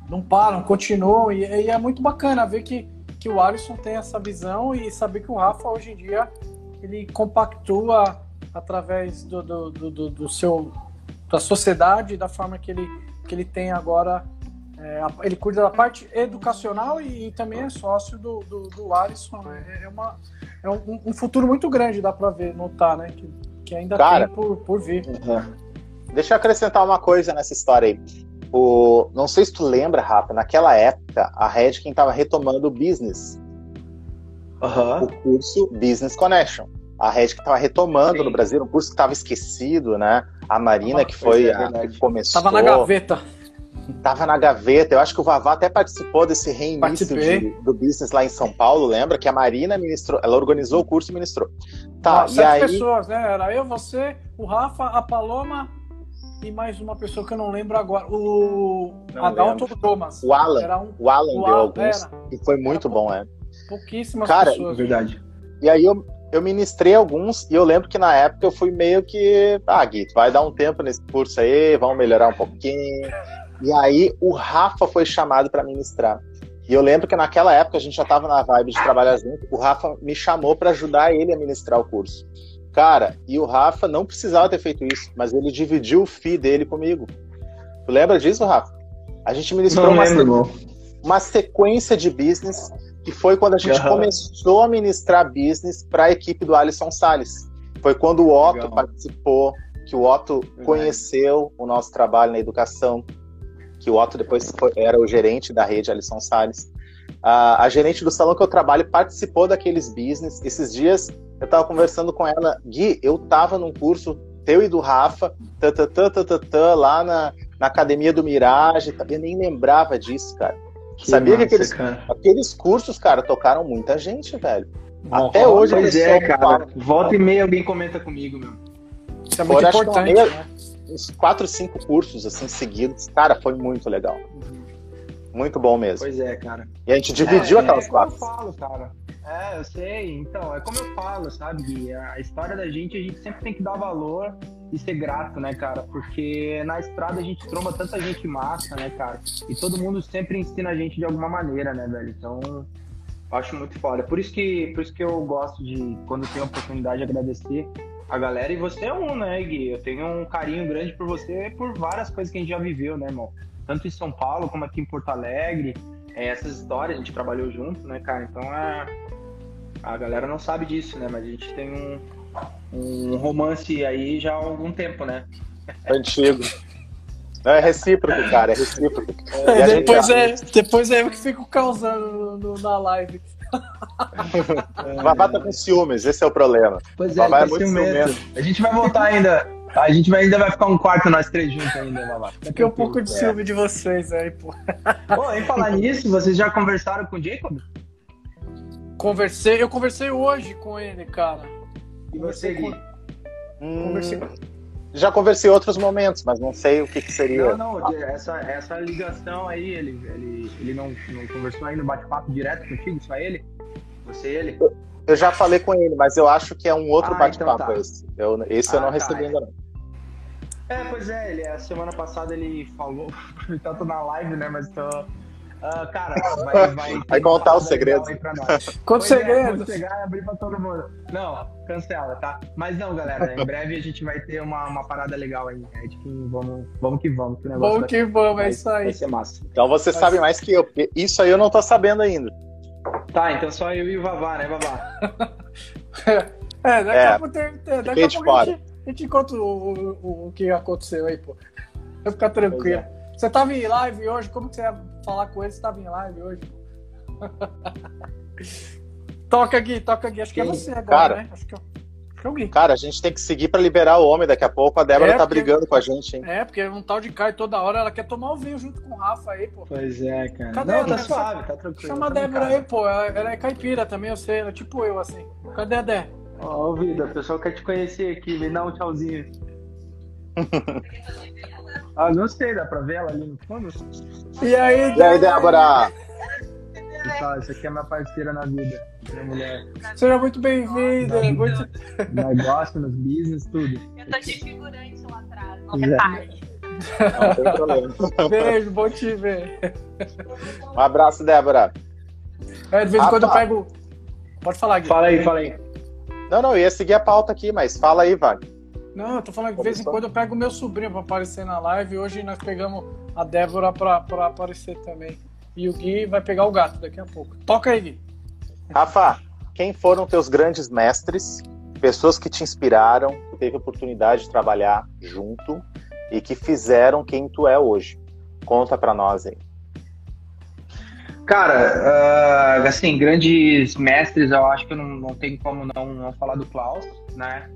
não param, continuam, e, e, é muito bacana ver que, que o Alisson tem essa visão e saber que o Rafa hoje em dia ele compactua através do, do, do, do seu da sociedade, da forma que ele, que ele tem agora é, ele cuida da parte educacional e, e também é sócio do, do, do Alisson. É, é, uma, é um, um, futuro muito grande, dá para ver, notar, né? Que, que ainda Cara, tem por, por vir. Uhum. Deixa eu acrescentar uma coisa nessa história aí. O, não sei se tu lembra, Rafa, naquela época a Redkin estava retomando o business. Uhum. O curso Business Connection. A Redkin estava retomando Sim. no Brasil, um curso que estava esquecido, né? A Marina, que foi é, a que começou. Tava na gaveta tava na gaveta. Eu acho que o Vavá até participou desse reinício de, do business lá em São Paulo, lembra? Que a Marina ministrou, ela organizou o curso e ministrou. Tá, ah, e aí... pessoas, né? Era eu, você, o Rafa, a Paloma e mais uma pessoa que eu não lembro agora. O não Adalto lembro. Thomas. O Alan. Um... O Alan o deu alguns. Era. E foi muito bom, é. Pouquíssimas Cara, pessoas. Verdade. E aí eu, eu ministrei alguns e eu lembro que na época eu fui meio que, ah, Gui, vai dar um tempo nesse curso aí, vamos melhorar um pouquinho. E aí o Rafa foi chamado para ministrar. E eu lembro que naquela época a gente já estava na vibe de trabalhar junto. O Rafa me chamou para ajudar ele a ministrar o curso. Cara, e o Rafa não precisava ter feito isso, mas ele dividiu o FII dele comigo. Tu lembra disso, Rafa? A gente ministrou uma, lembro, uma, sequência de business que foi quando a gente uhum. começou a ministrar business para a equipe do Alisson Salles. Foi quando o Otto Legal. participou, que o Otto conheceu o nosso trabalho na educação, que o Otto depois foi, era o gerente da rede Alisson Salles. A, a, gerente do salão que eu trabalho participou daqueles business. Esses dias eu estava conversando com ela, Gui, eu estava num curso teu e do Rafa, tã, tã, tã, tã, tã, tã, lá na, na academia do Mirage, eu nem lembrava disso, cara. Que Sabia massa, que aqueles, cara. aqueles cursos, cara, tocaram muita gente, velho. Até hoje. Pois é, cara. Volta e meia alguém comenta comigo, meu. Isso é muito importante, meia, né? Uns quatro, cinco cursos assim seguidos. Cara, foi muito legal. Muito bom mesmo. Pois é, cara. E a gente dividiu é, aquelas é quatro. Eu falo, cara. É, eu sei. Então, é como eu falo, sabe? A história da gente, a gente sempre tem que dar valor e ser grato, né, cara? Porque na estrada a gente tromba tanta gente massa, né, cara? E todo mundo sempre ensina a gente de alguma maneira, né, velho? Então, acho muito foda. Por isso que, por isso que eu gosto de, quando tenho a oportunidade de agradecer a galera, e você é um, né, Gui? Eu tenho um carinho grande por você por várias coisas que a gente já viveu, né, irmão? Tanto em São Paulo como aqui em Porto Alegre. É, essas histórias, a gente trabalhou junto, né, cara? Então é... a galera não sabe disso, né? Mas a gente tem um, um romance aí já há algum tempo, né? Antigo. Não, é recíproco, cara, é recíproco. É, depois, é, depois é eu que fico causando no, no, na live. O Vavá tá com ciúmes, esse é o problema. Pois é, tá é muito ciumento. A gente vai voltar ainda. A gente vai, ainda vai ficar um quarto nós três juntos ainda, Babá. Fiquei um pouco de ciúme de vocês aí, pô. Pô, em falar nisso, vocês já conversaram com o Jacob? Conversei, eu conversei hoje com ele, cara. E você, Gui? Hum, Conversei. Já conversei em outros momentos, mas não sei o que, que seria. Não, não, essa, essa ligação aí, ele, ele, ele não, não conversou no bate-papo direto contigo, só ele? Você e ele? Eu já falei com ele, mas eu acho que é um outro Ah, bate-papo então tá. esse. Eu, esse eu Ah, não tá, recebi é. ainda não. É, pois é, ele, a semana passada ele falou, então tô na live, né, mas tô... Ah, cara, vai, vai, Vai contar os segredos. nós. Quanto Pois é, chegar e abrir pra todo mundo. Não, cancela, tá? Mas não, galera, em breve a gente vai ter uma, uma parada legal aí. É, tipo, vamos, vamos que vamos, que Vamos vai, que vamos, é vai- isso aí. vai ser massa. Então você Mas- sabe mais que eu. porque Isso aí eu não tô sabendo ainda. Tá, então só eu e o Vavá, né, Vavá? É, daqui É, a pouco, tem- daqui a, pouco a, gente, a gente conta o, o, o que aconteceu aí, pô. Vai ficar tranquilo. Você tava em live hoje, como que você ia falar com ele? Você tava em live hoje? toca aqui, toca aqui. Acho que é você agora, Cara. né? Acho que, é, acho que é o Gui. Cara, a gente tem que seguir pra liberar o homem daqui a pouco. A Débora É, tá porque- brigando com a gente, hein? É, porque um tal de Caio toda hora, ela quer tomar o vinho junto com o Rafa aí, pô. Pois é, cara. Cadê não, a tá suave, tá tranquilo. Chama a tá em Débora aí, pô. Ela, ela é caipira também, eu sei. Ela é tipo eu, assim. Cadê a Dé? Ó, ô, vida, o pessoal quer te conhecer aqui, me dá um tchauzinho. ah, não sei, dá pra ver ela ali no fundo? E aí, E aí, Débora? Pessoal, essa aqui é minha parceira na vida, minha mulher. Seja muito bem-vinda. Muito... Negócio, nos business, tudo. Eu tô de figurante lá atrás, É. Não problema. Beijo, bom te ver. Um abraço, Débora. É, de vez em Ah, quando eu tá. pego. Pode falar, Gui. Fala aí, fala aí. Não, não, eu ia seguir a pauta aqui, mas fala aí, Wagner. Não, eu tô falando que de vez em quando eu pego o meu sobrinho pra aparecer na live. Hoje nós pegamos a Débora pra, pra aparecer também. E o Gui vai pegar o gato daqui a pouco. Toca aí, Gui. Rafa, quem foram teus grandes mestres, pessoas que te inspiraram, que teve oportunidade de trabalhar junto e que fizeram quem tu é hoje? Conta pra nós aí. Cara, ah, assim, grandes mestres, eu acho que não, não tem como não, não falar do Klaus, né?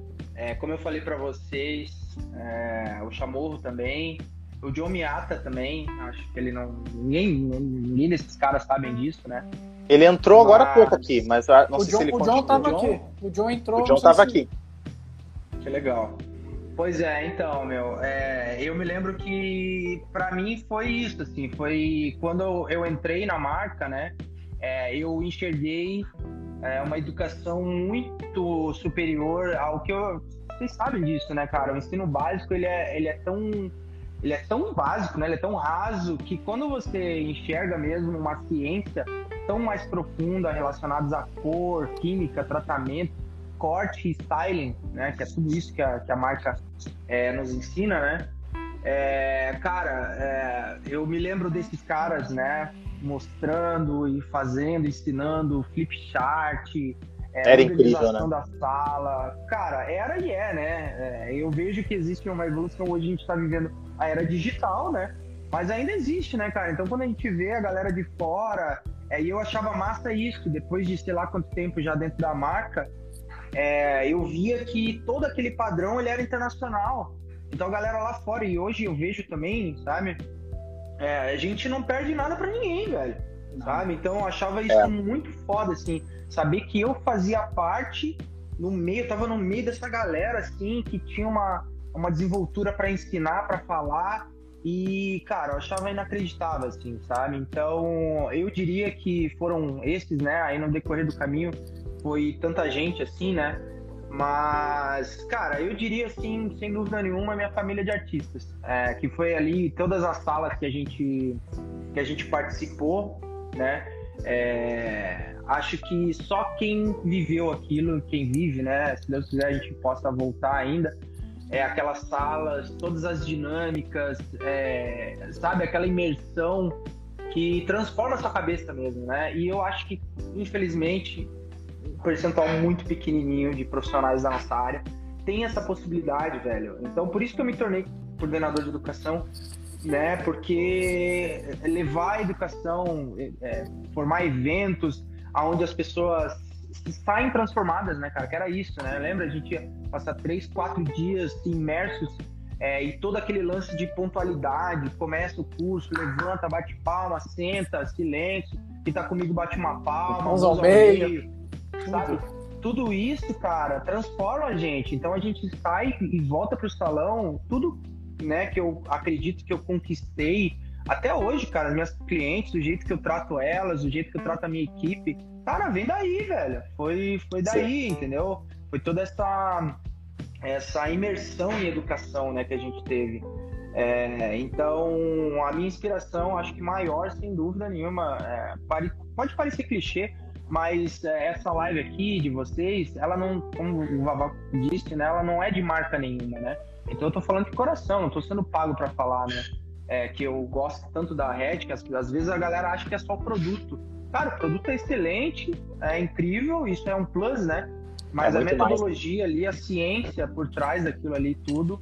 É, como eu falei pra vocês, é, o Chamorro também, o John Miata também, acho que ele não. Ninguém, ninguém desses caras sabem disso, né? Ele entrou agora há Mas- pouco aqui, mas não o sei John, se ele o John tava John? aqui. O John entrou. O John tava se- aqui. Que legal. Pois é, então, meu, é, eu me lembro que pra mim foi isso, assim, foi quando eu, eu entrei na marca, né? é, eu enxerguei é, uma educação muito superior ao que eu. Vocês sabem disso, né, cara? O ensino básico ele é, ele é tão. Ele é tão básico, né? Ele é tão raso que quando você enxerga mesmo uma ciência tão mais profunda relacionadas a cor, química, tratamento, corte e styling, né? Que é tudo isso que a, que a marca é, nos ensina, né? É, cara, é, eu me lembro desses caras, né? Mostrando e fazendo, ensinando flip chart, é, Era incrível, né? da sala. Cara, era e é, né? É, eu vejo que existe uma evolução. Hoje a gente está vivendo a era digital, né? Mas ainda existe, né, cara? Então quando a gente vê a galera de fora, é, eu achava massa isso, depois de sei lá quanto tempo já dentro da marca, é, eu via que todo aquele padrão ele era internacional. Então a galera lá fora, e hoje eu vejo também, sabe? É, a gente não perde nada pra ninguém, velho. Sabe? Então eu achava isso É. muito foda, assim, saber que eu fazia parte no meio, eu tava no meio dessa galera, assim, que tinha uma, uma desenvoltura pra ensinar, pra falar. E, cara, eu achava inacreditável, assim, sabe? Então, eu diria que foram esses, né? Aí no decorrer do caminho foi tanta gente, assim, né? Mas, cara, eu diria, assim, sem dúvida nenhuma, minha família de artistas. É, que foi ali todas as salas que a gente, que a gente participou, né? É, acho que só quem viveu aquilo, quem vive, né? Se Deus quiser, a gente possa voltar ainda é, aquelas salas, todas as dinâmicas, é, sabe, aquela imersão que transforma a sua cabeça mesmo, né? E eu acho que, infelizmente, percentual muito pequenininho de profissionais da nossa área tem essa possibilidade, velho. Então, por isso que eu me tornei coordenador de educação, né? Porque levar a educação, é, formar eventos onde as pessoas saem transformadas, né, cara? Que era isso, né? Lembra? A gente ia passar três, quatro dias imersos é, e todo aquele lance de pontualidade, começa o curso, levanta, bate palma, senta, silêncio, que tá comigo bate uma palma, mãos ao meio, meio sabe? Tudo isso, cara, transforma a gente. Então a gente sai e volta pro salão, tudo, né, que eu acredito que eu conquistei até hoje, cara, minhas clientes, o jeito que eu trato elas, o jeito que eu trato a minha equipe, cara, vem daí, velho. Foi, foi daí, Sim. entendeu? Foi toda essa, essa imersão em educação, né, que a gente teve. É, então, a minha inspiração, acho que maior, sem dúvida nenhuma, é, pare, pode parecer clichê, mas é, essa live aqui de vocês, ela não, como o Vavá disse, né, ela não é de marca nenhuma, né? Então eu tô falando de coração, não tô sendo pago para falar, né? é, que eu gosto tanto da Red, que às, às vezes a galera acha que é só o produto. Cara, o produto é excelente, é incrível, isso é um plus, né? Mas é a metodologia mais. ali, a ciência por trás daquilo ali, tudo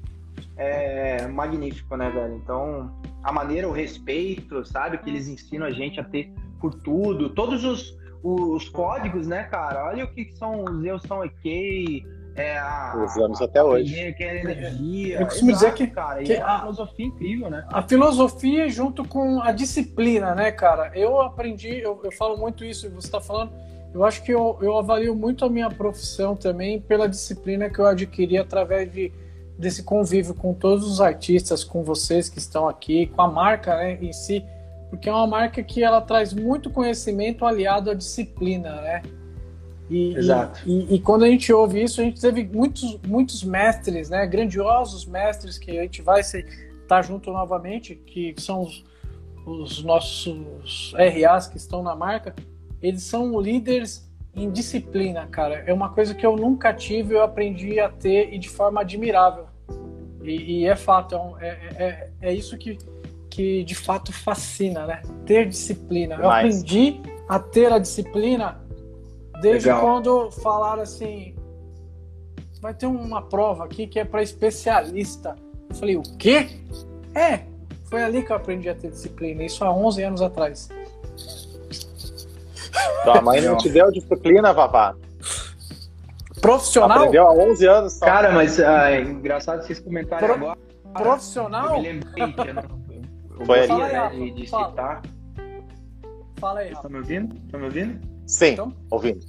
é magnífico, né, velho? Então, a maneira, o respeito, sabe, que eles ensinam a gente a ter por tudo, todos os, os códigos, né, cara? Olha o que são os eu são ok, é a, Usamos até hoje. Que é energia. Eu costumo dizer que, cara, que é uma a, filosofia incrível, né? A filosofia junto com a disciplina, né, cara? Eu aprendi, eu, eu falo muito isso, você está falando. Eu acho que eu, eu avalio muito a minha profissão também pela disciplina que eu adquiri através de, desse convívio com todos os artistas, com vocês que estão aqui, com a marca né, em si, porque é uma marca que ela traz muito conhecimento aliado à disciplina, né? E, Exato. E, e, quando a gente ouve isso, a gente teve muitos, muitos mestres, né? Grandiosos mestres que a gente vai estar tá junto novamente, que são os, os nossos RAs que estão na marca. Eles são líderes em disciplina, cara. É uma coisa que eu nunca tive, eu aprendi a ter e de forma admirável. E, e é fato, é, é, é, é, isso que, que de fato fascina, né? Ter disciplina. Eu aprendi a ter a disciplina Desde Legal. quando falaram assim, vai ter uma prova aqui que é para especialista. Eu falei, o quê? É, foi ali que eu aprendi a ter disciplina, isso há 11 anos atrás. Tua mãe não te deu disciplina, Vavá? Profissional? Aprendeu há 11 anos. Só. Cara, mas ah, é engraçado vocês comentarem Pro... agora. Profissional? Eu me lembrei que eu não... Foi ali, né, de, de fala. citar. Fala aí, Estão me ouvindo? Estão me ouvindo? Sim, então? ouvindo.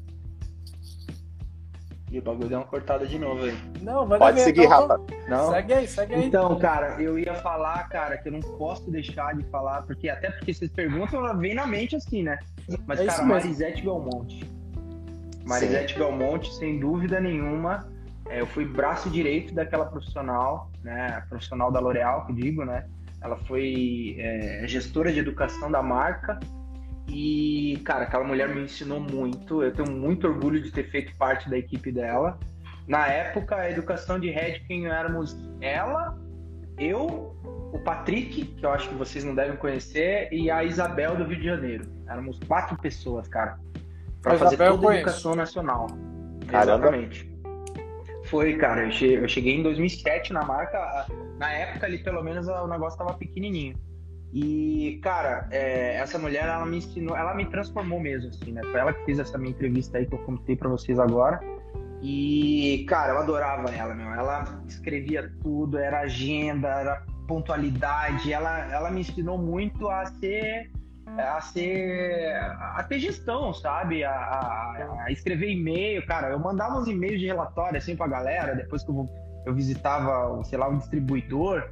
E o bagulho deu uma cortada de novo aí. Não, vai Pode seguir, então, Rafa. Não? Segue aí, segue aí. Então, cara, eu ia falar, cara, que eu não posso deixar de falar, porque até porque vocês perguntam, ela vem na mente assim, né? Mas, é cara, Marisete Belmonte. Marisete Sim. Belmonte, sem dúvida nenhuma, é, eu fui braço direito daquela profissional, né? Profissional da L'Oréal, que digo, né? Ela foi é, gestora de educação da marca e, cara, aquela mulher me ensinou muito. Eu tenho muito orgulho de ter feito parte da equipe dela. Na época, a educação de Redken éramos ela, eu, o Patrick, que eu acho que vocês não devem conhecer, e a Isabel do Rio de Janeiro. Éramos quatro pessoas, cara, para fazer toda a educação nacional. Caramba. Exatamente. Foi, cara. Eu cheguei em 2007 na marca. Na época ali, pelo menos, o negócio tava pequenininho. E, cara, é, essa mulher, ela me ensinou, ela me transformou mesmo, assim, né? Foi ela que fez essa minha entrevista aí que eu contei para vocês agora. E, cara, eu adorava ela, meu. Ela escrevia tudo, era agenda, era pontualidade. Ela, ela me ensinou muito a ser a ser a ter gestão, sabe? A, a, a escrever e-mail, cara. Eu mandava uns e-mails de relatório assim pra galera, depois que eu, eu visitava, sei lá, um distribuidor.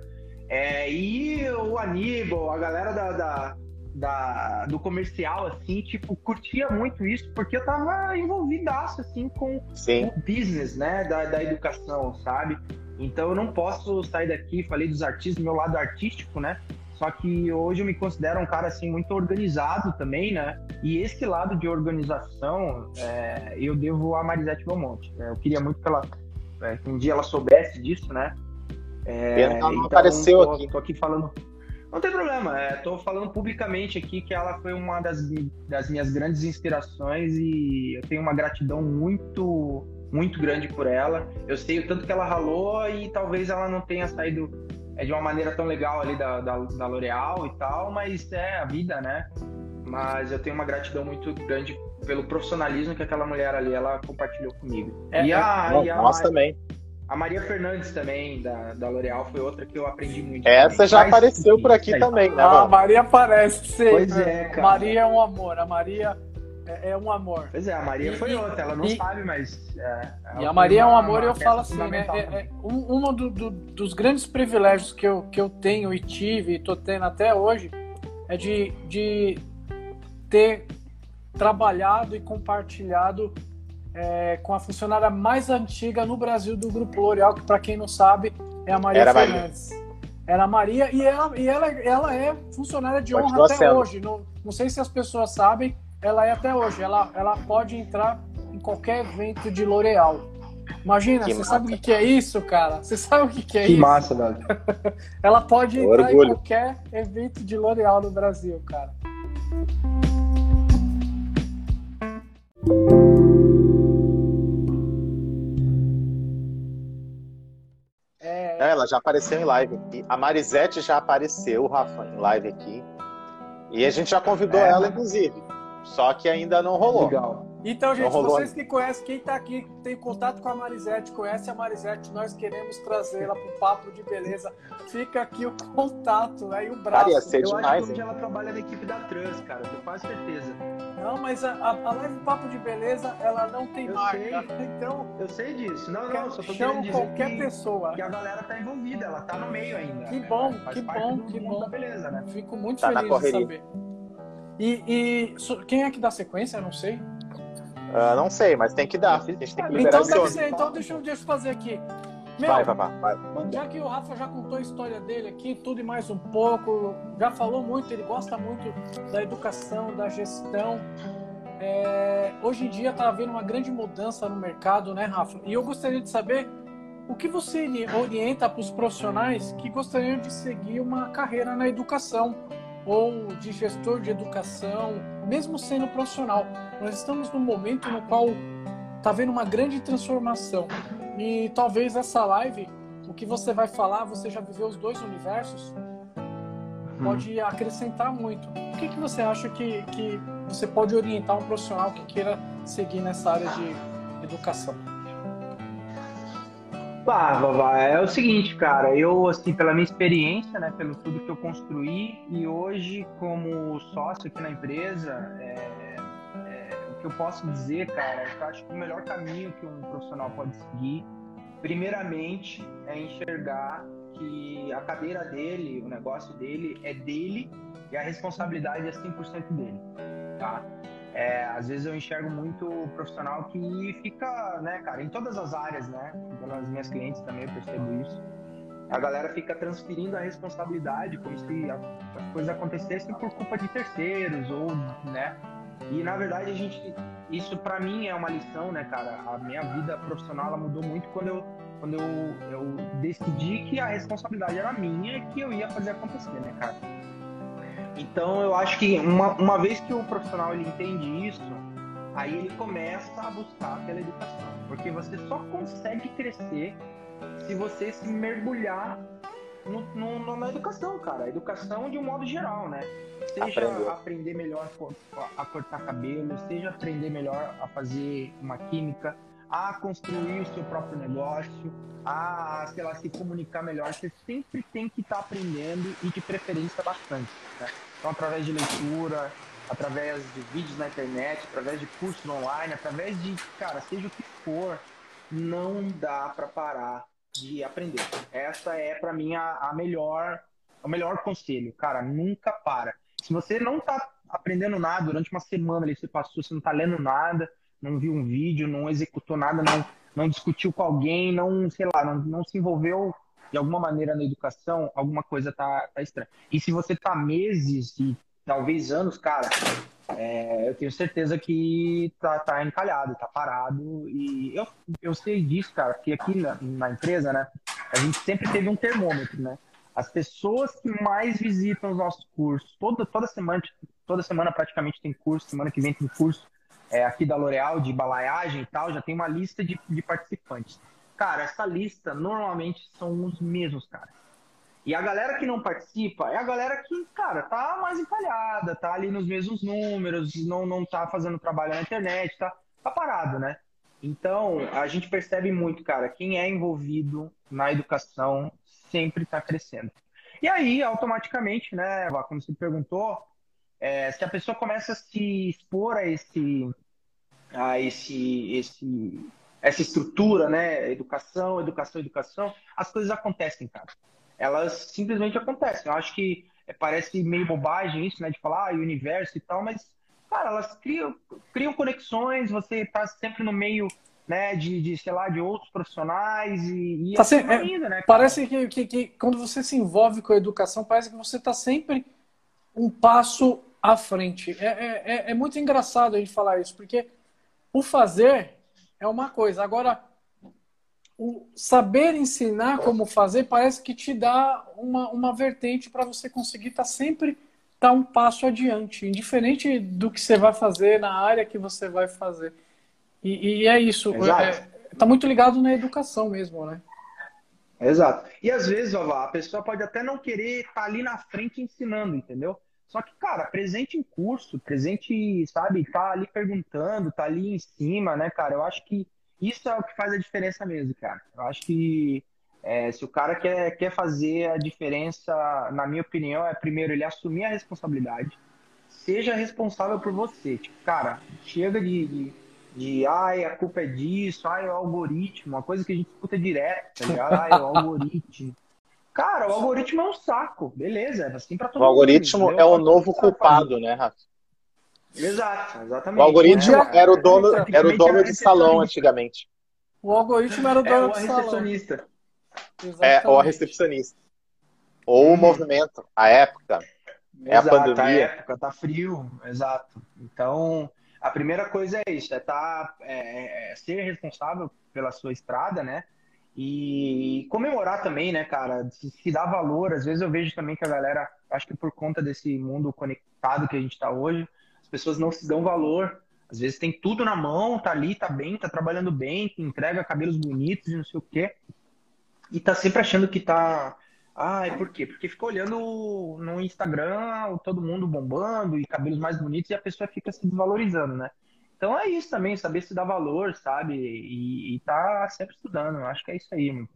É, e o Aníbal, a galera da, da, da, do comercial, assim, tipo, curtia muito isso, porque eu tava envolvidaço, assim, com Sim. o business, né, da, da educação, sabe? Então eu não posso sair daqui, falei dos artistas, do meu lado artístico, né? Só que hoje eu me considero um cara, assim, muito organizado também, né? E esse lado de organização, é, eu devo a Marisete Belmonte. Eu queria muito que ela, é, que um dia ela soubesse disso, né? É, não então, apareceu tô, aqui. Tô aqui falando. Não tem problema, é, tô falando publicamente aqui que ela foi uma das, das minhas grandes inspirações e eu tenho uma gratidão muito, muito grande por ela. Eu sei o tanto que ela ralou e talvez ela não tenha saído é, de uma maneira tão legal ali da, da, da L'Oréal e tal, mas é a vida, né? mas eu tenho uma gratidão muito grande pelo profissionalismo que aquela mulher ali ela compartilhou comigo. É, e a, é, e a nós Maria, também. A Maria Fernandes também, da, da L'Oréal, foi outra que eu aprendi muito. Essa também. já mas, apareceu por aqui também, né? A Maria aparece sempre. Pois é, cara. Maria é um amor. A Maria é, é um amor. Pois é, a Maria e, foi outra, ela não e, sabe, mas. É, e a Maria é um amor, e eu falo assim, né? É, é, um, um do, do, dos grandes privilégios que eu, que eu tenho e tive, e tô tendo até hoje, é de, de ter trabalhado e compartilhado é, com a funcionária mais antiga no Brasil do Grupo L'Oréal, que para quem não sabe é a Maria Era Fernandes. Maria. Era a Maria e ela, e ela, ela é funcionária de honra até sendo. hoje. Não, não sei se as pessoas sabem, ela é até hoje. Ela, ela pode entrar em qualquer evento de L'Oréal. Imagina, que você massa. sabe o que é isso, cara? Você sabe o que é que isso? Que massa, velho. ela pode entrar Orgulho. em qualquer evento de L'Oréal no Brasil, cara. É... Ela já apareceu em live aqui. A Marisete já apareceu, Rafa, em live aqui. E a gente já convidou é, ela, inclusive. Só que ainda não rolou. Legal. Então, gente, vocês que conhecem, quem está aqui, tem contato com a Marisete, conhece a Marisete, nós queremos trazê-la para o Papo de Beleza. Fica aqui o contato né, e o braço. Cara, ia ser eu demais, acho que ela trabalha na equipe da Trans, cara, tenho quase certeza. Não, mas a, a, a Live Papo de Beleza, ela não tem eu marca. Sei. Então, eu sei disso. Não, não, só tô chamo dizer qualquer que, pessoa. Que a galera tá envolvida, ela tá no meio ainda. Que bom, né? que bom, que bom. Beleza, né? Fico muito tá feliz de saber. E, e quem é que dá sequência? Eu não sei. Uh, não sei, mas tem que dar. A gente tem que liberar então, deve ser, então deixa, deixa eu fazer aqui. Meu, vai, vai, vai, Já que o Rafa já contou a história dele aqui, tudo e mais um pouco, já falou muito, ele gosta muito da educação, da gestão. É, hoje em dia está havendo uma grande mudança no mercado, né, Rafa? E eu gostaria de saber o que você orienta para os profissionais que gostariam de seguir uma carreira na educação ou de gestor de educação, mesmo sendo profissional. Nós estamos num momento no qual está havendo uma grande transformação. E talvez essa live, o que você vai falar, você já viveu os dois universos, uhum. pode acrescentar muito. O que, que você acha que, que você pode orientar um profissional que queira seguir nessa área de educação? Ah, Vavá, é o seguinte, cara, eu, assim, pela minha experiência, né, pelo tudo que eu construí e hoje como sócio aqui na empresa, é, é, o que eu posso dizer, cara, é que eu acho que o melhor caminho que um profissional pode seguir, primeiramente, é enxergar que a cadeira dele, o negócio dele é dele e a responsabilidade é 100% dele, tá? É, às vezes eu enxergo muito profissional que fica, né, cara, em todas as áreas, né? Pelas minhas clientes também eu percebo isso. A galera fica transferindo a responsabilidade como se as coisas acontecessem por culpa de terceiros ou, né? E na verdade a gente, isso para mim é uma lição, né, cara? A minha vida profissional ela mudou muito quando eu quando eu, eu decidi que a responsabilidade era minha e que eu ia fazer acontecer, né, cara? Então eu acho que uma, uma vez que o profissional ele entende isso, aí ele começa a buscar pela educação. Porque você só consegue crescer se você se mergulhar no, no, na educação, cara. A educação de um modo geral, né? Seja Aprendeu. aprender melhor a cortar cabelo, seja aprender melhor a fazer uma química, a construir o seu próprio negócio, a, sei lá, se comunicar melhor. Você sempre tem que estar tá aprendendo e de preferência bastante. Né? Então, através de leitura, através de vídeos na internet, através de cursos online, através de, cara, seja o que for, não dá para parar de aprender. Essa é para mim a, a, melhor, o melhor conselho, cara, nunca para. Se você não tá aprendendo nada durante uma semana ali você passou, você não tá lendo nada, não viu um vídeo, não executou nada, não não discutiu com alguém, não, sei lá, não, não se envolveu de alguma maneira na educação, alguma coisa tá, tá estranha. E se você tá meses e talvez anos, cara, é, eu tenho certeza que tá, tá encalhado, tá parado. E eu, eu sei disso, cara, porque aqui na, na empresa, né, a gente sempre teve um termômetro, né? As pessoas que mais visitam os nossos cursos, toda, toda semana, toda semana praticamente tem curso, semana que vem tem curso é, aqui da L'Oréal, de balaiagem e tal, já tem uma lista de, de participantes. Cara, essa lista normalmente são os mesmos, cara. E a galera que não participa é a galera que, cara, tá mais encalhada, tá ali nos mesmos números, não, não tá fazendo trabalho na internet, tá, tá parado, né? Então, a gente percebe muito, cara, quem é envolvido na educação sempre está crescendo. E aí, automaticamente, né, como você perguntou, é, se a pessoa começa a se expor a esse, a esse, esse, essa estrutura, né, educação, educação, educação, as coisas acontecem, cara. Elas simplesmente acontecem. Eu acho que parece meio bobagem isso, né, de falar ah, universo e tal, mas cara, elas criam, criam conexões, você tá sempre no meio né, de, de, sei lá, de outros profissionais e, e tá assim é, ainda, né? Parece que, que, que, quando você se envolve com a educação, parece que você está sempre um passo à frente. É, é, é, é, muito engraçado a gente falar isso, porque o fazer é uma coisa. Agora, o saber ensinar como fazer parece que te dá uma, uma vertente para você conseguir estar tá sempre tá um passo adiante, indiferente do que você vai fazer na área que você vai fazer. E, e é isso. Está é, tá muito ligado na educação mesmo, né? Exato. E às vezes, ó, a pessoa pode até não querer estar tá ali na frente ensinando, entendeu? Só que, cara, presente em curso, presente, sabe, tá ali perguntando, tá ali em cima, né, cara? Eu acho que isso é o que faz a diferença mesmo, cara. Eu acho que é, se o cara quer, quer fazer a diferença, na minha opinião, é primeiro ele assumir a responsabilidade, seja responsável por você. Tipo, cara, chega de, de, de ai, a culpa é disso, ai, é o algoritmo, uma coisa que a gente escuta direto, tá ligado? Ai, é o algoritmo. Cara, o algoritmo é um saco, beleza, é assim pra todo O algoritmo mundo, é o novo culpado, né, Rafa? Exato, exatamente. O algoritmo né? era o dono, era o dono de salão antigamente. O algoritmo era o dono é, o recepcionista. É, ou a recepcionista. Ou o hum. movimento, a época. É a pandemia. A época, tá frio, exato. Então, a primeira coisa é isso, é, tá, é, é ser responsável pela sua estrada, né? E comemorar também, né, cara? Se, se dar valor. Às vezes eu vejo também que a galera, acho que por conta desse mundo conectado que a gente tá hoje, as pessoas não se dão valor. Às vezes tem tudo na mão, tá ali, tá bem, tá trabalhando bem, entrega cabelos bonitos e não sei o quê e tá sempre achando que tá. Ai, por quê? Porque fica olhando no Instagram todo mundo bombando e cabelos mais bonitos e a pessoa fica se desvalorizando, né? Então é isso também, saber se dar valor, sabe? E, e tá sempre estudando. Acho que é isso aí, mano.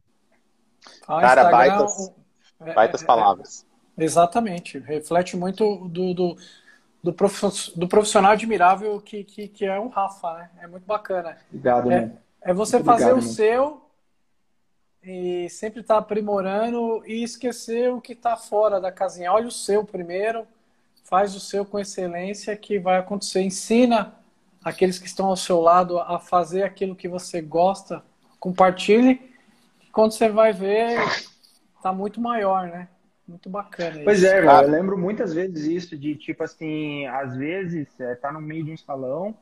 Ah, Cara, baitas, é, baitas é, é, palavras. É, exatamente. Reflete muito do, do, do, profissional admirável que, que, que é o Rafa, né? É muito bacana. Obrigado, é, é você muito fazer obrigado, o seu e sempre estar tá aprimorando e esquecer o que está fora da casinha. Olha o seu primeiro, faz o seu com excelência que vai acontecer. Ensina aqueles que estão ao seu lado a fazer aquilo que você gosta, compartilhe. E quando você vai ver, está muito maior, né? Muito bacana. Pois isso. é, eu lembro muitas vezes isso, de tipo assim, às vezes é, tá no meio de um salão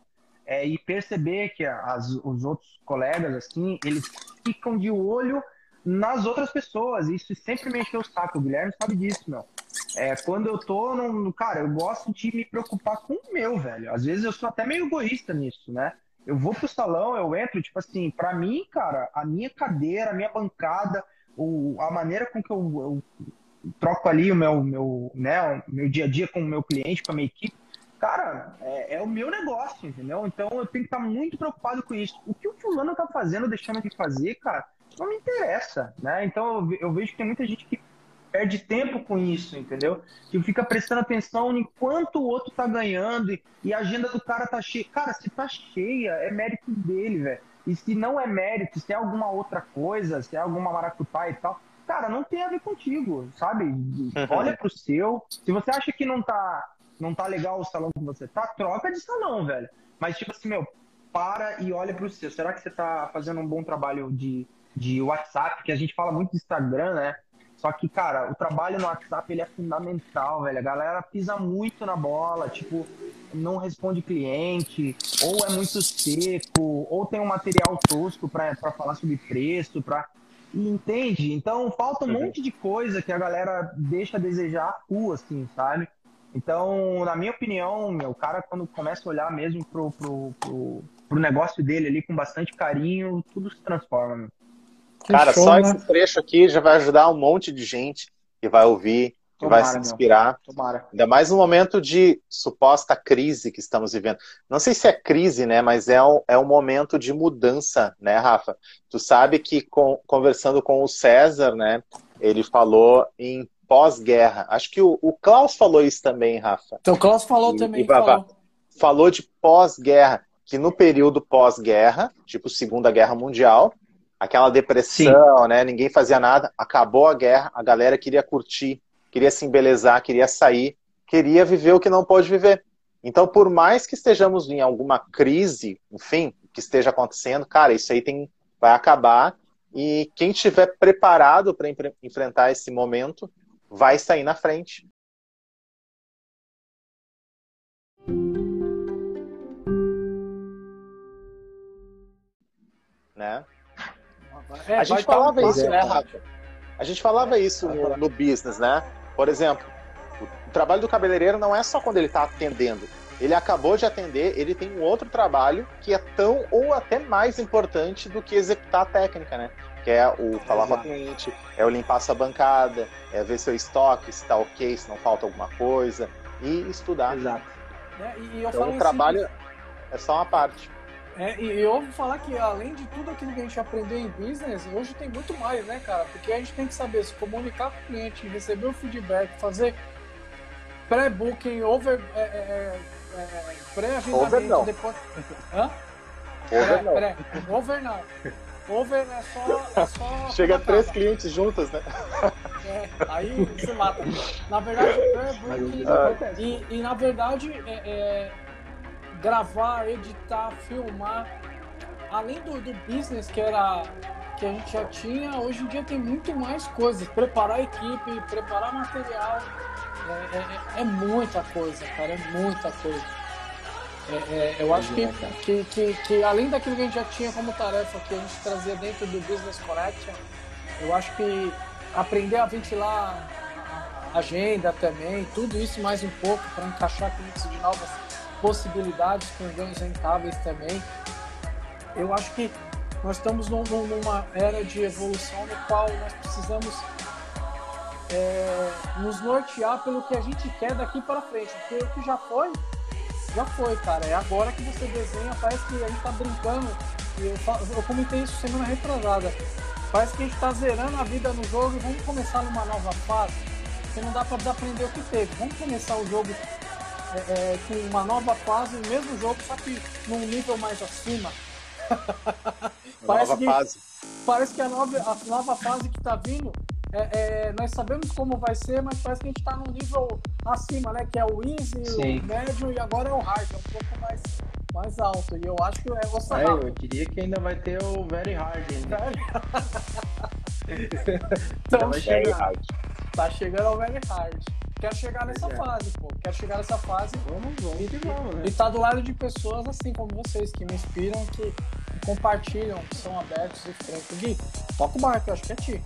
é, e perceber que as, os outros colegas, assim, eles ficam de olho nas outras pessoas. Isso sempre me encheu o saco. O Guilherme sabe disso, meu. É, quando eu tô no. Cara, eu gosto de me preocupar com o meu, velho. Às vezes eu sou até meio egoísta nisso, né? Eu vou pro salão, eu entro, tipo assim, pra mim, cara, a minha cadeira, a minha bancada, o, a maneira com que eu, eu troco ali o meu, meu, né, o meu dia a dia com o meu cliente, com a minha equipe, cara, é, é, o meu negócio, entendeu? Então eu tenho que estar muito preocupado com isso. O que o fulano tá fazendo, deixando de fazer, cara, não me interessa, né? Então eu, vejo que tem muita gente que perde tempo com isso, entendeu? Que fica prestando atenção em quanto o outro tá ganhando e, e a agenda do cara tá cheia. Cara, se tá cheia, é mérito dele, velho. E se não é mérito, se é alguma outra coisa, se é alguma maracutá e tal, cara, não tem a ver contigo, sabe? Olha pro seu. Se você acha que não tá, não tá legal o salão que você tá, troca de salão, velho. Mas, tipo assim, meu, para e olha pro seu. Será que você tá fazendo um bom trabalho de de WhatsApp, que a gente fala muito de Instagram, né? Só que, cara, o trabalho no WhatsApp ele é fundamental, velho. A galera pisa muito na bola, tipo, não responde cliente, ou é muito seco, ou tem um material tosco para falar sobre preço, para entende? Então falta um uhum. monte de coisa que a galera deixa a desejar rua, assim, sabe? Então, na minha opinião, meu, o cara quando começa a olhar mesmo pro, pro, pro, pro negócio dele ali com bastante carinho, tudo se transforma, meu. Cara, show, só né? esse trecho aqui já vai ajudar um monte de gente. que vai ouvir, que Tomara, vai se inspirar. Tomara. Ainda mais no momento de suposta crise que estamos vivendo. Não sei se é crise, né? Mas é um, é um momento de mudança, né, Rafa? Tu sabe que com- conversando com o César, né? Ele falou em pós-guerra. Acho que o, o Klaus falou isso também, Rafa. Então o Klaus falou E- também. e falou. Falou de pós-guerra, que no período pós-guerra, tipo Segunda Guerra Mundial, aquela depressão, né? Ninguém fazia nada, acabou a guerra, a galera queria curtir, queria se embelezar, queria sair, queria viver o que não pôde viver. Então, por mais que estejamos em alguma crise, enfim, que esteja acontecendo, cara, isso aí tem, vai acabar e quem estiver preparado para enfrentar esse momento vai sair na frente. Né? É, a gente falava isso, né, Rafa? A gente falava isso no, no business, né? Por exemplo, o trabalho do cabeleireiro não é só quando ele está atendendo. Ele acabou de atender, ele tem um outro trabalho que é tão ou até mais importante do que executar a técnica, né? Que é o falar com a cliente, é o limpar sua bancada, é ver seu estoque, se está ok, se não falta alguma coisa, e estudar. Exato. né? E, eu Então falo o assim, trabalho é só uma parte. É, e eu ouvo falar que além de tudo aquilo que a gente aprendeu em business, hoje tem muito mais, né, cara? Porque a gente tem que saber se comunicar com o cliente, receber o feedback, fazer pré-booking, over, é, é, é, não. pré-agendamento, depois. Hã? Over não. Pré, over não. Over é só. É só Chega três acaba. clientes juntas, né? É, aí você mata. Na verdade, pré-booking. Ah. E, e, na verdade, é, é, gravar, editar, filmar, além do, do business que era que a gente já tinha, hoje em dia tem muito mais coisas. Preparar a equipe, preparar material, é, é- é muita coisa, cara, é muita coisa. É, é, eu acho que, que, que, que além daquilo que a gente já tinha como tarefa que a gente trazia dentro do Business Connection, eu acho que aprender a ventilar a agenda também, tudo isso mais um pouco para encaixar clientes de novas possibilidades com ganhos rentáveis também. Eu acho que nós estamos num- num- numa era de evolução no qual nós precisamos é, nos nortear pelo que a gente quer daqui para frente, porque o que já foi, já foi, cara. É agora que você desenha, parece que a gente tá brincando. Eu, eu comentei isso semana retrasada. Parece que a gente tá zerando a vida no jogo e vamos começar numa nova fase. Porque não dá para aprender o que teve. Vamos começar o jogo é, é, com uma nova fase, o mesmo jogo, só que num nível mais acima. Parece Nova que- fase. Parece que a nova, a nova fase que tá vindo, é, é, nós sabemos como vai ser, mas parece que a gente tá num nível acima, né? Que é o easy, Sim. o médio e agora é o hard, é um pouco mais, mais alto. E eu acho que é o É, eu diria que ainda vai ter o Very Hard ainda. Então chega, chegar. tá chegando ao very hard. Quero chegar nessa é. fase, pô. Quero chegar nessa fase Vamos, vamos que vamos, né? e tá do lado de pessoas assim como vocês, que me inspiram, que, compartilham, que são abertos e francos. Gui, toca o barco, eu acho que é ti.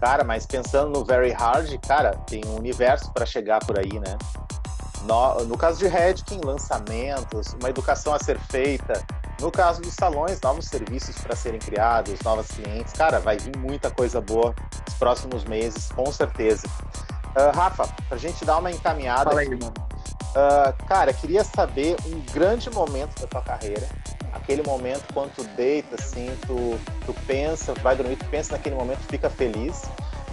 Cara, mas pensando no Very Hard, cara, tem um universo para chegar por aí, né? No, no caso de Redkin, lançamentos, uma educação a ser feita. No caso dos salões, novos serviços para serem criados, novos clientes. Cara, vai vir muita coisa boa nos próximos meses, com certeza. Ah, Rafa, pra gente dar uma encaminhada Fala aí, mano. ah, cara, queria saber um grande momento da tua carreira. Aquele momento quando tu deita, assim, tu, tu pensa, vai dormir, tu pensa naquele momento, fica feliz.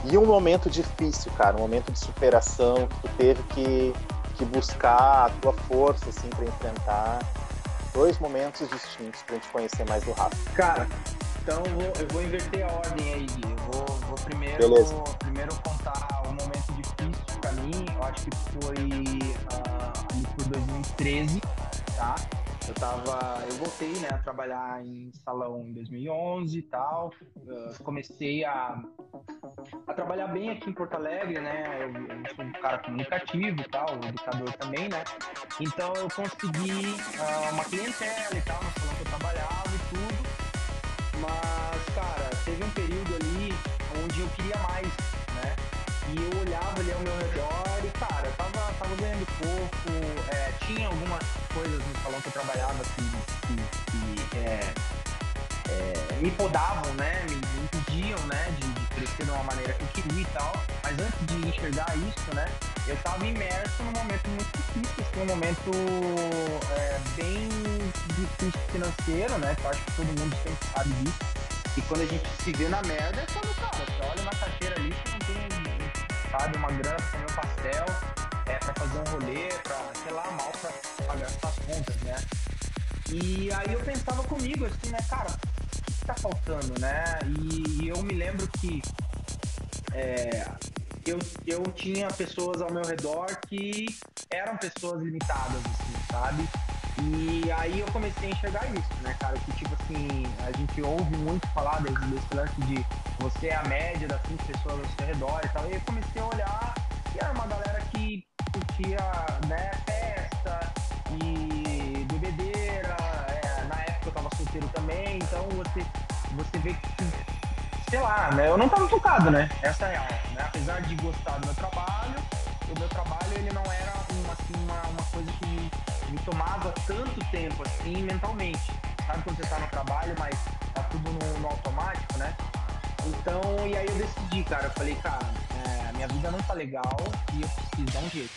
E um momento difícil, cara, um momento de superação que tu teve que, que buscar a tua força, assim, para enfrentar. Dois momentos distintos pra gente conhecer mais do Rafa. Cara, então eu vou, eu vou inverter a ordem aí, Gui. Eu vou, vou primeiro, primeiro contar um momento difícil pra mim. Eu acho que foi ali por 2013, tá? Eu tava, eu voltei, né, a trabalhar em salão em 2011 e tal. Ah, comecei a, a trabalhar bem aqui em Porto Alegre, né? Eu, eu sou um cara comunicativo e tal, educador também, né? Então eu consegui ah, uma clientela e tal, no salão que eu trabalhava e tudo. Trabalhava que, que, que, é, é, me podavam, né? Me, me impediam, né? De, de crescer de uma maneira que eu queria e tal, mas antes de enxergar isso, né, eu estava imerso num momento muito difícil, assim, um momento é, bem difícil financeiro, né, que eu acho que todo mundo sempre sabe disso. E quando a gente se vê na merda, é quando, cara, você olha na carteira ali, você não tem, sabe, uma grana pra comer um pastel, é, pra fazer um rolê, pra, lá, mal pra pagar suas contas, né. E aí eu pensava comigo, assim, né, cara, o que tá faltando, né? E, e eu me lembro que é, eu, eu tinha pessoas ao meu redor que eram pessoas limitadas, assim, sabe? E aí eu comecei a enxergar isso, né, cara? Que tipo assim, a gente ouve muito falar desse, desse lance de você é a média das cinco pessoas ao seu redor e tal. E eu comecei a olhar e era uma galera que curtia, né, você vê que sei lá, né? Eu não tava focado, né? Essa é a real. Né? Apesar de gostar do meu trabalho, o meu trabalho ele não era uma, assim, uma, uma coisa que me, me tomava tanto tempo assim mentalmente. Sabe quando você tá no trabalho, mas tá tudo no, no automático, né? Então, e aí eu decidi, cara, eu falei, cara, é, minha vida não tá legal e eu preciso dar um jeito.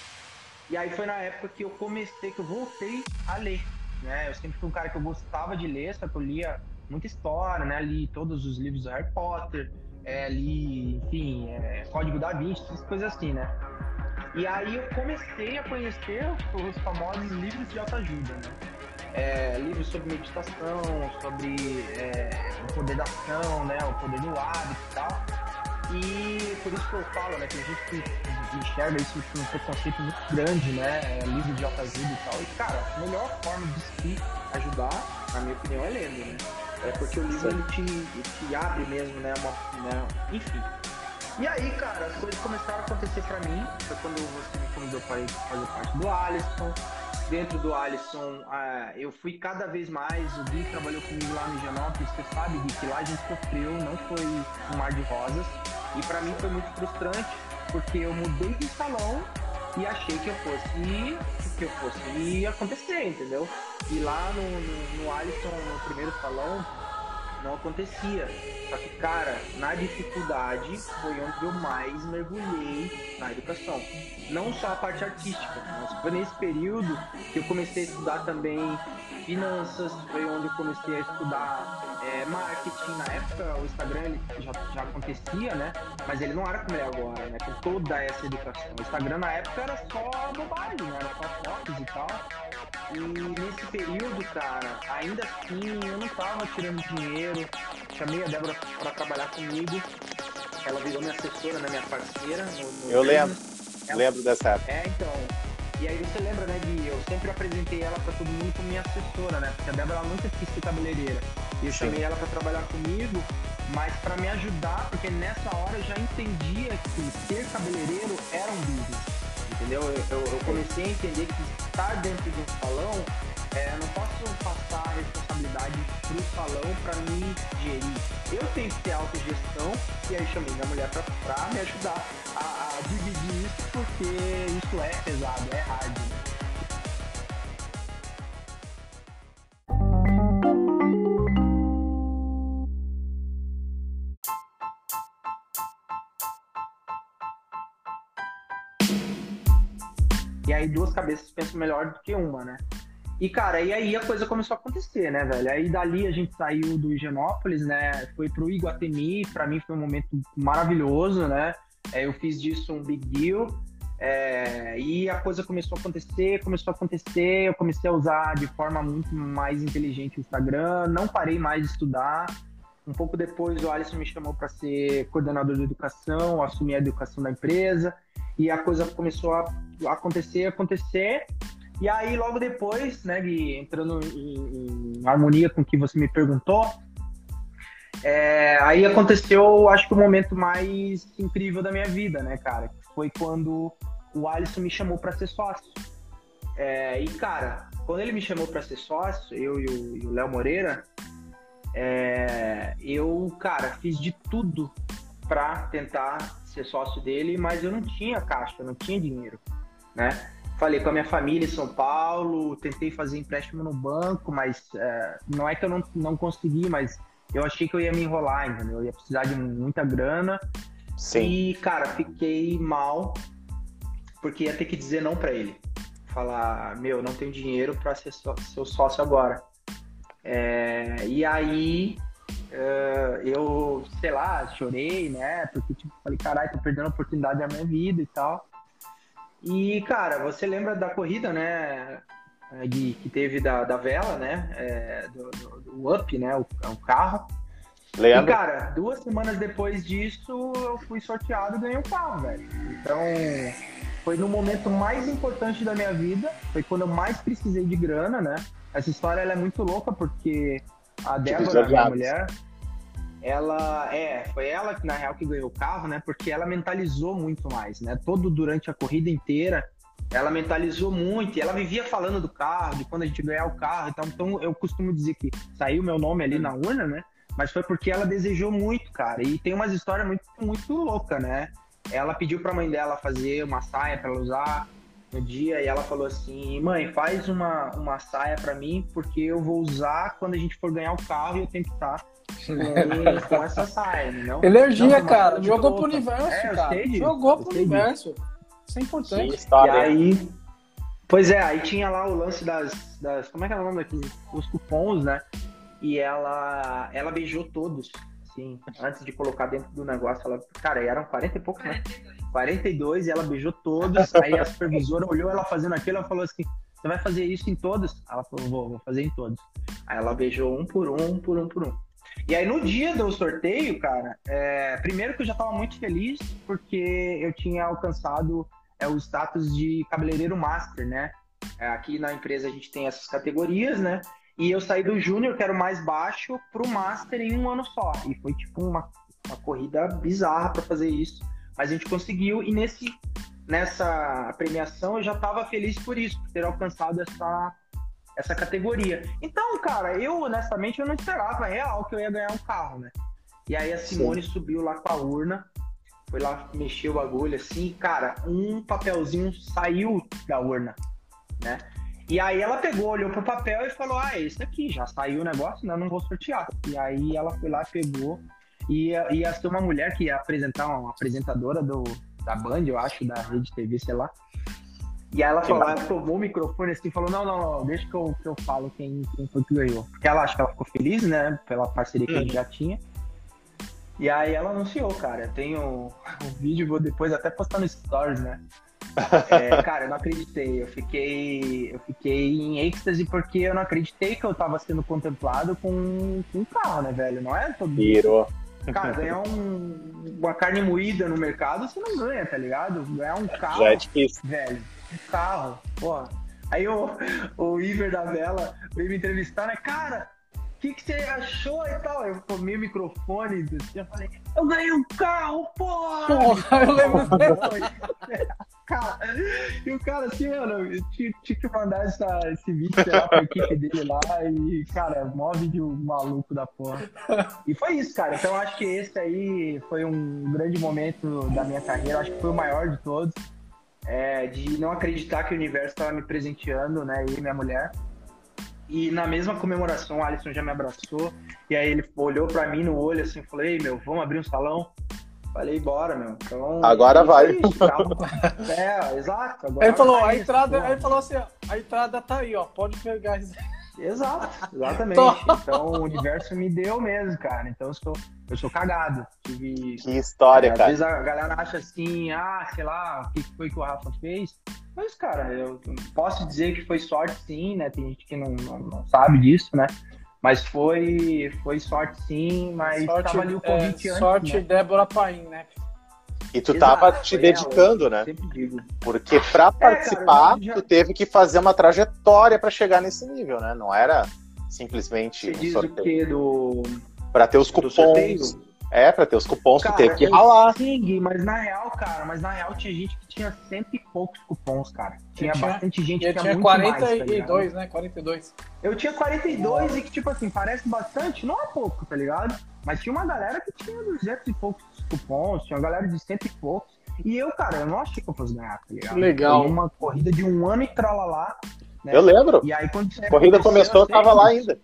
E aí foi na época que eu comecei, que eu voltei a ler, né? Eu sempre fui um cara que eu gostava de ler, só que eu lia muita história, né? Li todos os livros do Harry Potter, é, li, enfim, é, Código da Vinci, essas coisas assim, né? E aí eu comecei a conhecer os famosos livros de autoajuda, né? É, livros sobre meditação, sobre é, o poder da ação, né? O poder do hábito e tal. E por isso que eu falo, né? Tem gente que enxerga isso com um preconceito muito grande, né? É, livro de autoajuda e tal. E, cara, a melhor forma de se ajudar, na minha opinião, é lendo, né? É porque o livro ele te, ele te abre mesmo, né? Uma, né? Enfim. E aí, cara, as coisas começaram a acontecer pra mim. Foi quando você me convidou para fazer parte do Alisson. Dentro do Alisson, ah, eu fui cada vez mais. O Gui trabalhou comigo lá no Higienópolis. Você sabe, Gui, que lá a gente sofreu, não foi um mar de rosas. E pra mim foi muito frustrante, porque eu mudei de salão e achei que eu fosse que eu fosse acontecer, entendeu? E lá no, no, no Alisson, no primeiro salão, não acontecia. Só que, cara, na dificuldade foi onde eu mais mergulhei na educação. Não só a parte artística, mas foi nesse período que eu comecei a estudar também finanças, foi onde eu comecei a estudar é, marketing. Na época o Instagram ele já, já acontecia, né? Mas ele não era como ele é agora, né? Com toda essa educação. O Instagram na época era só bobagem, né? Era só fotos e tal. E nesse período, cara, ainda assim eu não tava tirando dinheiro. Chamei a Débora para trabalhar comigo. Ela virou minha assessora, né, minha parceira. No, no eu lembro. Ela... Lembro dessa época. É, então. E aí você lembra, né, de eu sempre apresentei ela para todo mundo como minha assessora, né? Porque a Débora nunca quis ser cabeleireira. E eu Sim. chamei ela para trabalhar comigo, mas para me ajudar, porque nessa hora eu já entendia que ser cabeleireiro era um business. Entendeu? Eu, eu, eu comecei a entender que estar dentro de um salão é, não posso passar a responsabilidade para o salão para me gerir. Eu tenho que ter autogestão e aí chamei minha mulher para me ajudar a, a, dividir isso, porque isso é pesado, é hard. E aí duas cabeças pensam melhor do que uma, né? E, cara, e aí a coisa começou a acontecer, né, velho? Aí dali a gente saiu do Higienópolis, né? Foi pro Iguatemi, para mim foi um momento maravilhoso, né? É, eu fiz disso um big deal. É, e a coisa começou a acontecer, começou a acontecer, eu comecei a usar de forma muito mais inteligente o Instagram, não parei mais de estudar. Um pouco depois o Alisson me chamou para ser coordenador de educação, assumir a educação da empresa, e a coisa começou a acontecer, acontecer, e aí, logo depois, né, Gui, entrando em, em, harmonia com o que você me perguntou, é, aí aconteceu, acho que o momento mais incrível da minha vida, né, cara? Foi quando o Alisson me chamou para ser sócio. É, e, cara, quando ele me chamou para ser sócio, eu e o Léo Moreira, é, eu, cara, fiz de tudo para tentar ser sócio dele, mas eu não tinha caixa, eu não tinha dinheiro, né? Falei com a minha família em São Paulo, tentei fazer empréstimo no banco, mas é, não é que eu não, não consegui, mas eu achei que eu ia me enrolar, entendeu? Eu ia precisar de muita grana. Sim. E, cara, fiquei mal, porque ia ter que dizer não para ele. Falar, meu, não tenho dinheiro para ser só- seu sócio agora. É, e aí, é, eu, sei lá, chorei, né? Porque, tipo, falei, caralho, tô perdendo a oportunidade da minha vida e tal. E, cara, você lembra da corrida, né? De, que teve da, da vela, né? é, do, do- do Up, né? O, o carro. E, Lembra? cara, duas semanas depois disso, eu fui sorteado e ganhei um carro, velho. Então, foi no momento mais importante da minha vida. Foi quando eu mais precisei de grana, né? Essa história é muito louca, porque a Débora, minha mulher, ela é, foi ela que na real que ganhou o carro, né? Porque ela mentalizou muito mais, né? Todo durante a corrida inteira, ela mentalizou muito e ela vivia falando do carro, de quando a gente ganhar o carro e tal. Então eu costumo dizer que saiu meu nome ali na urna, né? Mas foi porque ela desejou muito, cara. E tem umas histórias muito, muito louca, né? Ela pediu pra mãe dela fazer uma saia pra ela usar no dia e ela falou assim: mãe, faz uma, uma saia pra mim porque eu vou usar quando a gente for ganhar o carro e eu tenho que estar com, com essa saia, não? Energia, Não, cara. Jogou pro universo, É, cara. Jogou pro universo. Isso é importante. E história. aí. Pois é, aí tinha lá o lance das. das como é que é o nome daqueles? Os cupons, né? E ela. Ela beijou todos. Assim, antes de colocar dentro do negócio. Ela, cara, eram 40 e poucos, né? 42 e ela beijou todos. Aí a supervisora olhou ela fazendo aquilo ela falou assim: Você vai fazer isso em todos? Ela falou: Vou, vou fazer em todos. Aí ela beijou um por um, um por um, por um. E aí no dia do sorteio, cara, é, primeiro que eu já tava muito feliz porque eu tinha alcançado é, o status de cabeleireiro master, né? É, aqui na empresa a gente tem essas categorias, né? E eu saí do júnior, que era o mais baixo, pro master em um ano só. E foi tipo uma, uma corrida bizarra para fazer isso. Mas a gente conseguiu e nesse nessa premiação eu já estava feliz por isso, por ter alcançado essa essa categoria. Então, cara, eu honestamente eu não esperava real que eu ia ganhar um carro, né? E aí a Simone subiu lá com a urna, foi lá mexer o bagulho assim, cara, um papelzinho saiu da urna, né? E aí ela pegou, olhou pro papel e falou: Ah, esse aqui, já saiu o negócio, né? Não vou sortear. E aí ela foi lá, pegou, e ia, ia ser uma mulher que ia apresentar, uma apresentadora do, da Band, eu acho, da Rede TV, sei lá. E aí ela falou, ela tomou o microfone assim e falou: não, não, não, deixa que eu, que eu falo quem, quem foi que ganhou. Porque ela acha que ela ficou feliz, né? Pela parceria que a gente já tinha. E aí ela anunciou, cara. Tem um, um vídeo, vou depois até postar no Stories, né? É, cara, eu não acreditei. Eu fiquei, eu fiquei em êxtase porque eu não acreditei que eu tava sendo contemplado com, com um carro, né, velho? Não é todo Virou. Cara, ganhar um- uma carne moída no mercado, você não ganha, tá ligado? Ganhar um carro, Já é difícil. velho, um carro, porra. Aí o, o Iver da Vela veio me entrevistar, né? Cara, o que, que você achou e tal? Eu tomei o microfone e eu falei, eu ganhei um carro, porra! Porra, eu lembro cara, e o cara assim, mano, eu tinha, que mandar essa, esse vídeo sei lá, pra equipe dele lá e, cara, mó vídeo maluco da porra. E foi isso, cara. Então acho que esse aí foi um grande momento da minha carreira, acho que foi o maior de todos. É, de não acreditar que o universo estava me presenteando, né? Eu e minha mulher. E na mesma comemoração, o Alisson já me abraçou. E aí ele olhou pra mim no olho assim, falei, meu, vamos abrir um salão? Falei, bora, meu. Então, Agora isso vai. é, exato. Agora Aí ele falou, vai a isso, entrada, aí ele falou assim, ó, a entrada tá aí, ó, pode pegar isso. Exato, exatamente. Então o universo me deu mesmo, cara. Então eu sou, eu sou cagado. Tive. Que história, é, às cara. vezes a galera acha assim, ah, sei lá, o que foi que o Rafa fez. Mas, cara, eu posso dizer que foi sorte sim, né? Tem gente que não, não, não sabe disso, né? Mas foi, foi sorte sim, mas sorte, tava ali o é, convite antes, sorte né? Débora Paim, né? E tu Exato, tava te foi dedicando, ela, né? eu Sempre digo. Porque pra participar, eu já- tu teve que fazer uma trajetória pra chegar nesse nível, né? Não era simplesmente Você um diz o sorteio. quê do, Pra ter os cupons. sorteio? É, pra ter os cupons, tu teve que ralar. Sim, mas na real, cara, mas na real tinha gente que tinha cento e poucos cupons, cara. Tinha, tinha- bastante gente que tinha tinha muito mais, tá 42, né? 42. Eu tinha 42 e que, tipo assim, parece bastante, não é pouco, tá ligado? Mas tinha uma galera que tinha 200 e poucos cupons, tinha uma galera de cento e poucos. E eu, cara, eu não achei que eu fosse ganhar, tá ligado? Legal. Foi uma corrida de um ano e tralalá. né? Eu lembro. E aí quando você A corrida começou, eu sei tava lá ainda.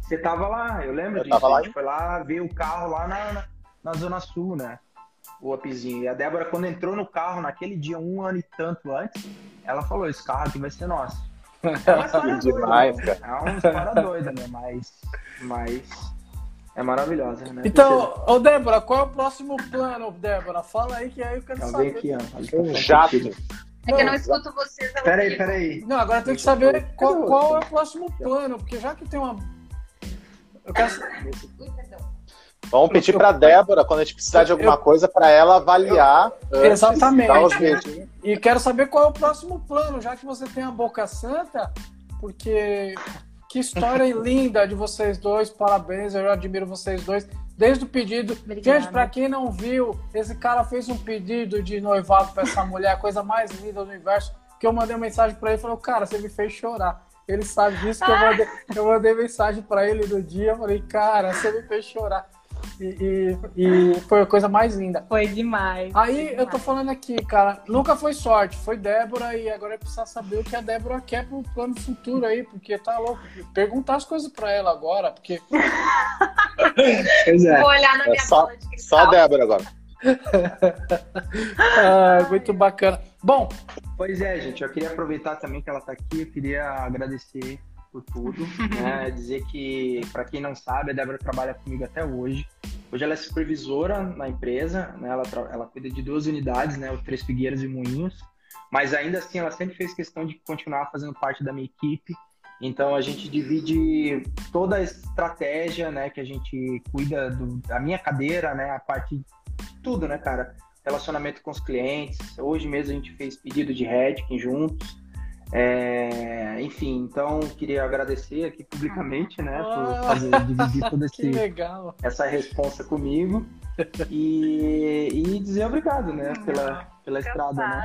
Você tava lá, eu lembro Eu disso. tava lá a gente foi lá ver o carro lá na, na, na Zona Sul, né? O upzinho. E a Débora, quando entrou no carro naquele dia, um ano e tanto antes, ela falou: esse carro aqui vai ser nosso. É uma história doida, Demais, né? É uma história doida, né? Mas, mas é maravilhosa, né? Então, ô Débora, qual é o próximo plano, Débora? Fala aí que aí eu quero saber. aqui, ó. Um jato. É que eu não escuto vocês. eu Peraí, peraí. Não, agora tem que saber qual, qual é o próximo plano, porque já que tem uma. Eu quero... Ui, perdão. Vamos pedir pra Débora, quando a gente precisar de alguma coisa, pra ela avaliar. Exatamente. dar os beijinhos. E quero saber qual é o próximo plano, já que você tem a boca santa, porque que história linda de vocês dois, parabéns, eu admiro vocês dois. Desde o pedido. Obrigada. Gente, pra quem não viu, esse cara fez um pedido de noivado pra essa mulher, a coisa mais linda do universo, que eu mandei uma mensagem pra ele e falou, cara, você me fez chorar. Ele sabe disso que eu mandei, eu mandei mensagem pra ele no dia, eu falei, cara, você me fez chorar. E, e- e foi a coisa mais linda. Foi demais. Aí eu tô falando aqui, cara, nunca foi sorte, foi Débora e agora é precisar saber o que a Débora quer pro plano futuro aí, porque tá louco. Perguntar as coisas pra ela agora, porque Pois é. Vou olhar na É minha só- bola de Só a Débora agora. ah, muito bacana. Bom, Pois é, gente, eu queria aproveitar também que ela está aqui, eu queria agradecer por tudo, né? Dizer que, para quem não sabe, a Débora trabalha comigo até hoje. Hoje ela é supervisora na empresa, né? Ela, ela cuida de duas unidades, né? O Três Figueiras e Moinhos. Mas ainda assim, ela sempre fez questão de continuar fazendo parte da minha equipe. Então a gente divide toda a estratégia, né? Que a gente cuida do- da minha cadeira, né? A parte de tudo, né, cara? relacionamento com os clientes. Hoje mesmo a gente fez pedido de Redkin juntos. É, enfim, então queria agradecer aqui publicamente, né, por fazer, dividir toda que esse, legal. essa responsa comigo e, e dizer obrigado, né, pela, pela estrada, né.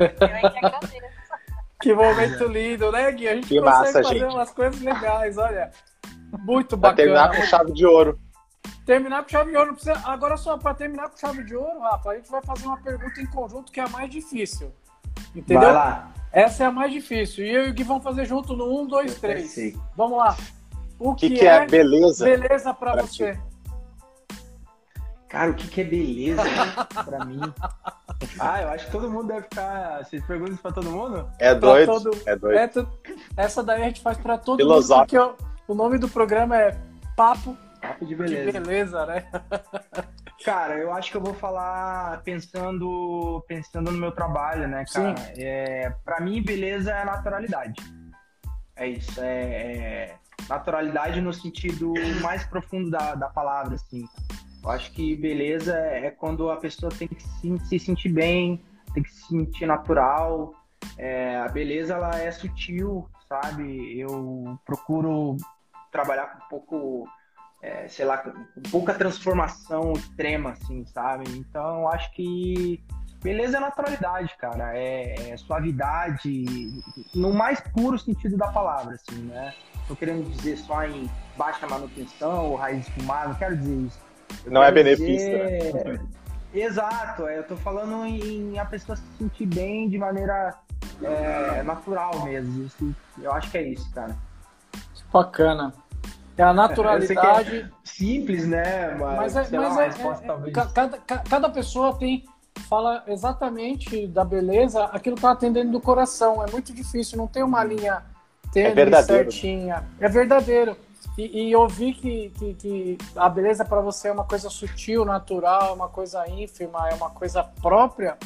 Eu é que agradeço. Que momento lindo, né, Gui? A gente Que consegue massa, fazer gente. umas coisas legais, olha. Muito Pra bacana. terminar com chave de ouro. Terminar com chave de ouro. Precisa... Agora só para terminar com chave de ouro, Rafa, a gente vai fazer uma pergunta em conjunto que é a mais difícil. Entendeu? Vai lá. Essa é a mais difícil. E eu e o Gui vamos fazer junto no 1, 2, Eu 3. sei. Vamos lá. O que, que, que é beleza? beleza para pra você? Cara, o que, que é beleza pra mim? Ah, eu acho que todo mundo deve ficar. Vocês perguntam isso pra todo mundo? É Pra doido? todo- É doido. É tu- Essa daí a gente faz para todo Filosófico. mundo, porque o, o nome do programa é Papo Papo de de beleza. Beleza, né? Cara, eu acho que eu vou falar pensando pensando no meu trabalho, né, cara? É, para mim, beleza é naturalidade. É isso, é, é naturalidade no sentido mais profundo da, da palavra, assim. Eu acho que beleza é quando a pessoa tem que se, se sentir bem, tem que se sentir natural. É, a beleza, ela é sutil, sabe? Eu procuro trabalhar com um pouco é, sei lá, pouca transformação extrema, assim, sabe? Então, eu acho que beleza é naturalidade, cara, é, é suavidade, no mais puro sentido da palavra, assim, né? Tô querendo dizer só em baixa manutenção ou raiz esfumada, não quero dizer isso. Eu Não é benefício, dizer- Exato, é, eu tô falando em a pessoa se sentir bem de maneira é, natural mesmo. Isso, eu acho que é isso, cara. Bacana. É a naturalidade. Simples, né? Mas, Mas, é, mas lá, uma é- resposta é- cada, ca- cada pessoa tem fala exatamente da beleza aquilo que ela tem dentro do coração. É muito difícil, não tem uma linha tênue, É verdadeiro. certinha. É verdadeiro. E, e ouvir que, que, que a beleza para você é uma coisa sutil, natural, uma coisa ínfima, é uma coisa própria,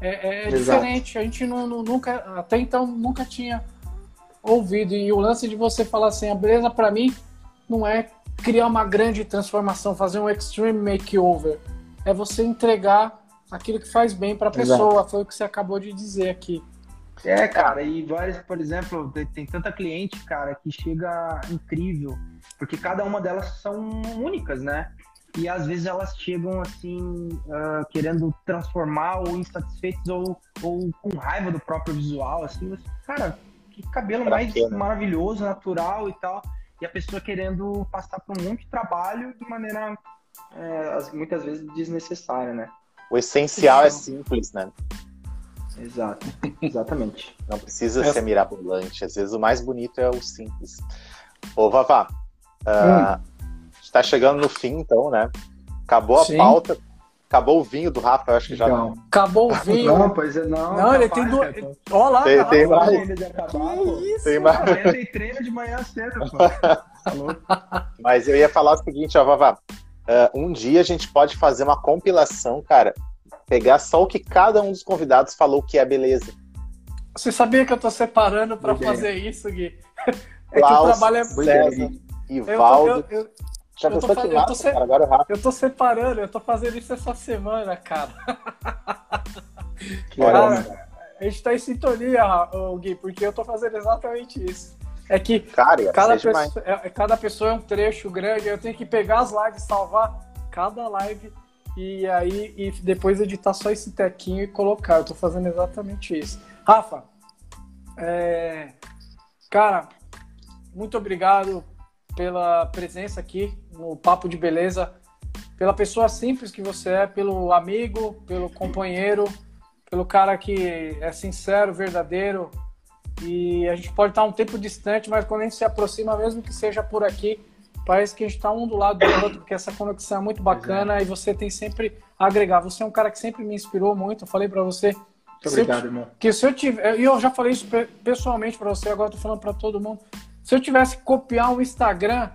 é, é diferente. A gente não, não- nunca, até então, nunca tinha ouvido. E o lance de você falar assim, a beleza para mim não é criar uma grande transformação, fazer um extreme makeover. É você entregar aquilo que faz bem para a Exato. pessoa. Foi o que você acabou de dizer aqui. É, cara, e várias, por exemplo, tem, tem tanta cliente, cara, que chega incrível, porque cada uma delas são únicas, né? E às vezes elas chegam assim, ah, querendo transformar ou insatisfeitas ou, ou com raiva do próprio visual, assim, mas, cara, que cabelo Pra mais quê, né? maravilhoso, natural e tal. E a pessoa querendo passar por um monte de trabalho de maneira é, as- muitas vezes desnecessária, né? O essencial é simples, né? Exato, exatamente. Não precisa Essa- ser mirabolante. Às vezes o mais bonito é o simples. Ô, Vavá, Uh, Está chegando no fim, então, né? Acabou a Sim. pauta. Acabou o vinho do Rafa, eu acho que já Então. Acabou o vinho. Não, pois é, não. Não, ele capaz, tem duas. tô- Olha lá, Tem- tem mais. Que isso, Tem mais. Amanhã tem treino de manhã cedo, pô. Tá? Mas eu ia falar o seguinte, ó, Vavá. Ah, um dia a gente pode fazer uma compilação, cara. Pegar só o que cada um dos convidados falou que é beleza. Você sabia que eu tô separando ideia. fazer isso, Gui? É que o Klaus, trabalho é. César, Ivaldo. eu, eu tô pensou que eu tô massa, se- cara? Agora o Rafa. eu tô separando, eu tô fazendo isso essa semana, cara. Que Cara, a gente tá em sintonia, Gui, porque eu tô fazendo exatamente isso. É que Cara, cada pessoa, é- cada pessoa é um trecho grande, eu tenho que pegar as lives, salvar cada live e aí e depois editar só esse tequinho e colocar. Eu tô fazendo exatamente isso. Rafa, é, cara, muito obrigado pela presença aqui no Papo de Beleza, pela pessoa simples que você é, pelo amigo, pelo companheiro, pelo cara que é sincero, verdadeiro. E a gente pode estar um tempo distante, mas quando a gente se aproxima, mesmo que seja por aqui, parece que a gente está um do lado do outro, porque essa conexão é muito bacana e você tem sempre a agregar. Você é um cara que sempre me inspirou muito. Eu falei para você Muito se eu obrigado, irmão. que se eu tiver, e eu já falei isso pe- pessoalmente para você, agora tô falando para todo mundo. Se eu tivesse que copiar o Instagram,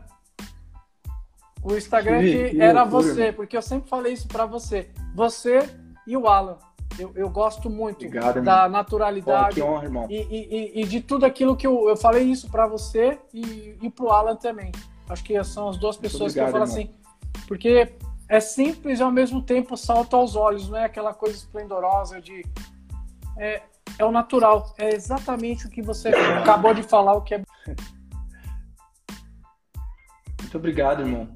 o Instagram Que- que era loucura, você, porque eu sempre falei isso para você. Você e o Alan. Eu, eu gosto muito Obrigado, da irmão. Naturalidade honra, irmão. e, e- e- e de tudo aquilo que eu, eu falei isso para você e, e pro Alan também. Acho que são as duas pessoas obrigado, que eu falo irmão. assim, porque é simples e ao mesmo tempo salta aos olhos, não é aquela coisa esplendorosa de é, é o natural, é exatamente o que você acabou de falar, o que é Muito obrigado, irmão.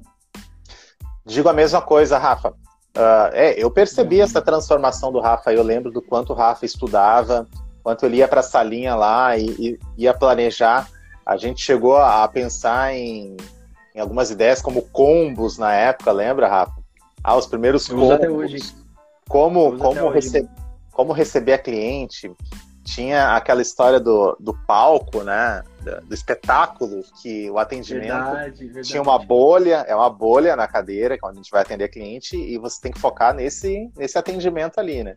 Digo a mesma coisa, Rafa. Ah, é, eu percebi essa transformação do Rafa. Eu lembro do quanto o Rafa estudava, quanto ele ia para a salinha lá e, e ia planejar. A gente chegou a, pensar em, em algumas ideias como combos na época, lembra, Rafa? Ah, os primeiros combos. até hoje. Como, como, hoje. rece- como receber a cliente. Tinha aquela história do, do palco, né? Do, espetáculo, que o atendimento Verdade, verdade. tinha uma bolha, é uma bolha na cadeira, quando a gente vai atender cliente, e você tem que focar nesse, nesse atendimento ali, né?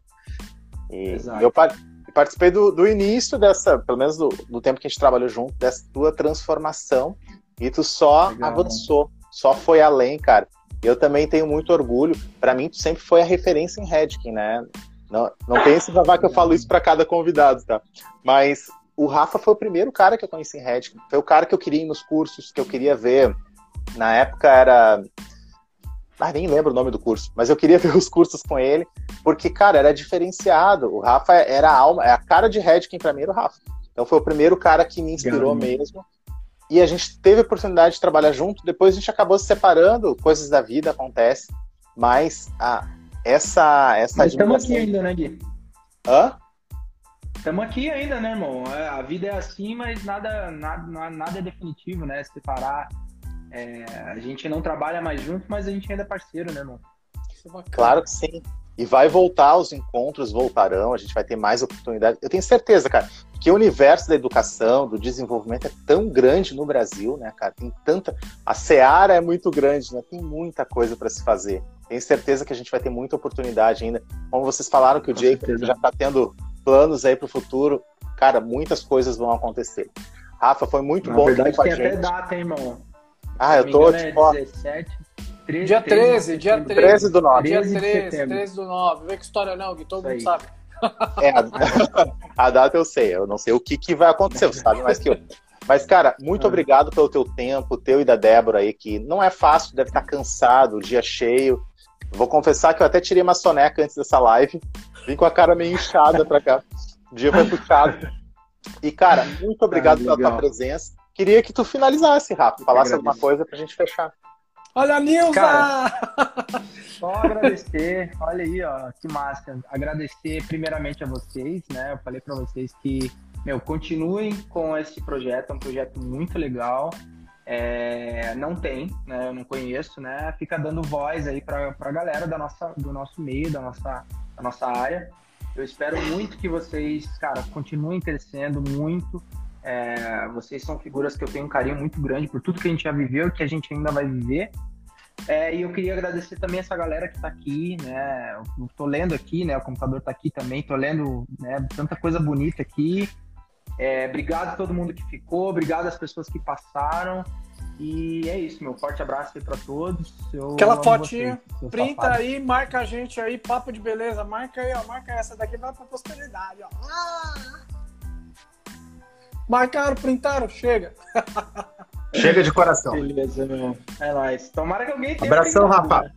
E Exato. eu par- participei do, do início dessa, pelo menos do, do tempo que a gente trabalhou junto, dessa tua transformação, e tu só Legal. avançou, só foi além, cara. Eu também tenho muito orgulho, Pra mim tu sempre foi a referência em Redkin, né? Não, não pense, Vavá, que eu falo isso pra cada convidado, tá? Mas o Rafa foi o primeiro cara que eu conheci em Redkin, foi o cara que eu queria ir nos cursos, que eu queria ver na época era. Ah, nem lembro o nome do curso, mas eu queria ver os cursos com ele, porque, cara, era diferenciado. O Rafa era a alma, é a cara de Redkin pra mim era o Rafa. Então foi o primeiro cara que me inspirou mesmo. E a gente teve a oportunidade de trabalhar junto, depois a gente acabou se separando, coisas da vida acontecem, mas a, essa, essa Mas estamos aqui ainda, né, Gui? Hã? Estamos aqui ainda, né, irmão? É, A vida é assim, mas nada, nada, nada é definitivo, né? Separar. é, a gente não trabalha mais junto, mas a gente ainda é parceiro, né, irmão? isso é bacana. Claro que sim. E vai voltar, os encontros voltarão, a gente vai ter mais oportunidades. Eu tenho certeza, cara, que o universo da educação, do desenvolvimento é tão grande no Brasil, né, cara? Tem tanta. A seara é muito grande, né? Tem muita coisa para se fazer. Tenho certeza que a gente vai ter muita oportunidade ainda. Como vocês falaram que o Com Jacob certeza. já está tendo planos aí para o futuro, cara, muitas coisas vão acontecer. Rafa, foi muito Na bom verdade, ter com a tem até data, hein, irmão? Ah, eu tô, engano, tipo, ó, é 17, 13, Dia 13, dia setembro. 13 do 9. Dia 13 de 13, setembro. 13 do 9. Vê que história não, Gui, todo mundo sabe. É, a, a data eu sei, eu não sei o que, que vai acontecer, você sabe mais que eu. Mas, cara, muito Ah. obrigado pelo teu tempo, teu e da Débora aí, que não é fácil, deve estar cansado, o dia cheio. Vou confessar que eu até tirei uma soneca antes dessa live, vim com a cara meio inchada pra cá. O dia foi puxado. E, cara, muito obrigado Ah, pela tua presença. Queria que tu finalizasse, Rafa, falasse alguma coisa pra gente fechar. Olha a Nilza! Cara, Só agradecer, olha aí, ó, que massa. Agradecer primeiramente a vocês, né? Eu falei pra vocês que, meu, continuem com esse projeto, é um projeto muito legal. É, não tem, né? Eu não conheço, né? Fica dando voz aí pra, pra galera da nossa, do nosso meio, da nossa, da nossa área. Eu espero muito que vocês, cara, continuem crescendo muito. É, vocês são figuras que eu tenho um carinho muito grande por tudo que a gente já viveu e que a gente ainda vai viver. É, e eu queria agradecer também essa galera que está aqui, né? Eu tô lendo aqui, né? O computador está aqui também, tô lendo né, tanta coisa bonita aqui. É, obrigado a todo mundo que ficou, obrigado às pessoas que passaram. E é isso, meu forte abraço aí para todos. Eu Aquela fotinha, vocês, printa safado. aí, marca a gente aí, papo de beleza, marca aí, ó, marca essa daqui, vai pra posteridade, ó. Ah! Marcaram, printaram, chega. Chega de coração. Beleza, meu. É nóis. Tomara que alguém tenha. Abração, Rafa. Né?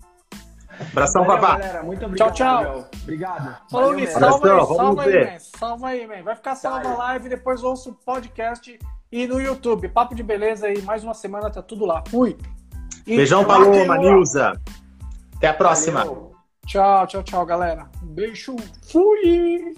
Abração, Valeu, papá. Galera. Muito obrigado. Tchau, tchau. Meu. Obrigado. Falou nisso. Salva aí, salva aí, man. Salva aí, man. Vai ficar salva a live, depois ouço o podcast e no YouTube. Papo de beleza aí. Mais uma semana, tá tudo lá. Fui. E Beijão, Paloma, Nilza. Até a próxima. Valeu. Tchau, tchau, tchau, galera. Um beijo. Fui.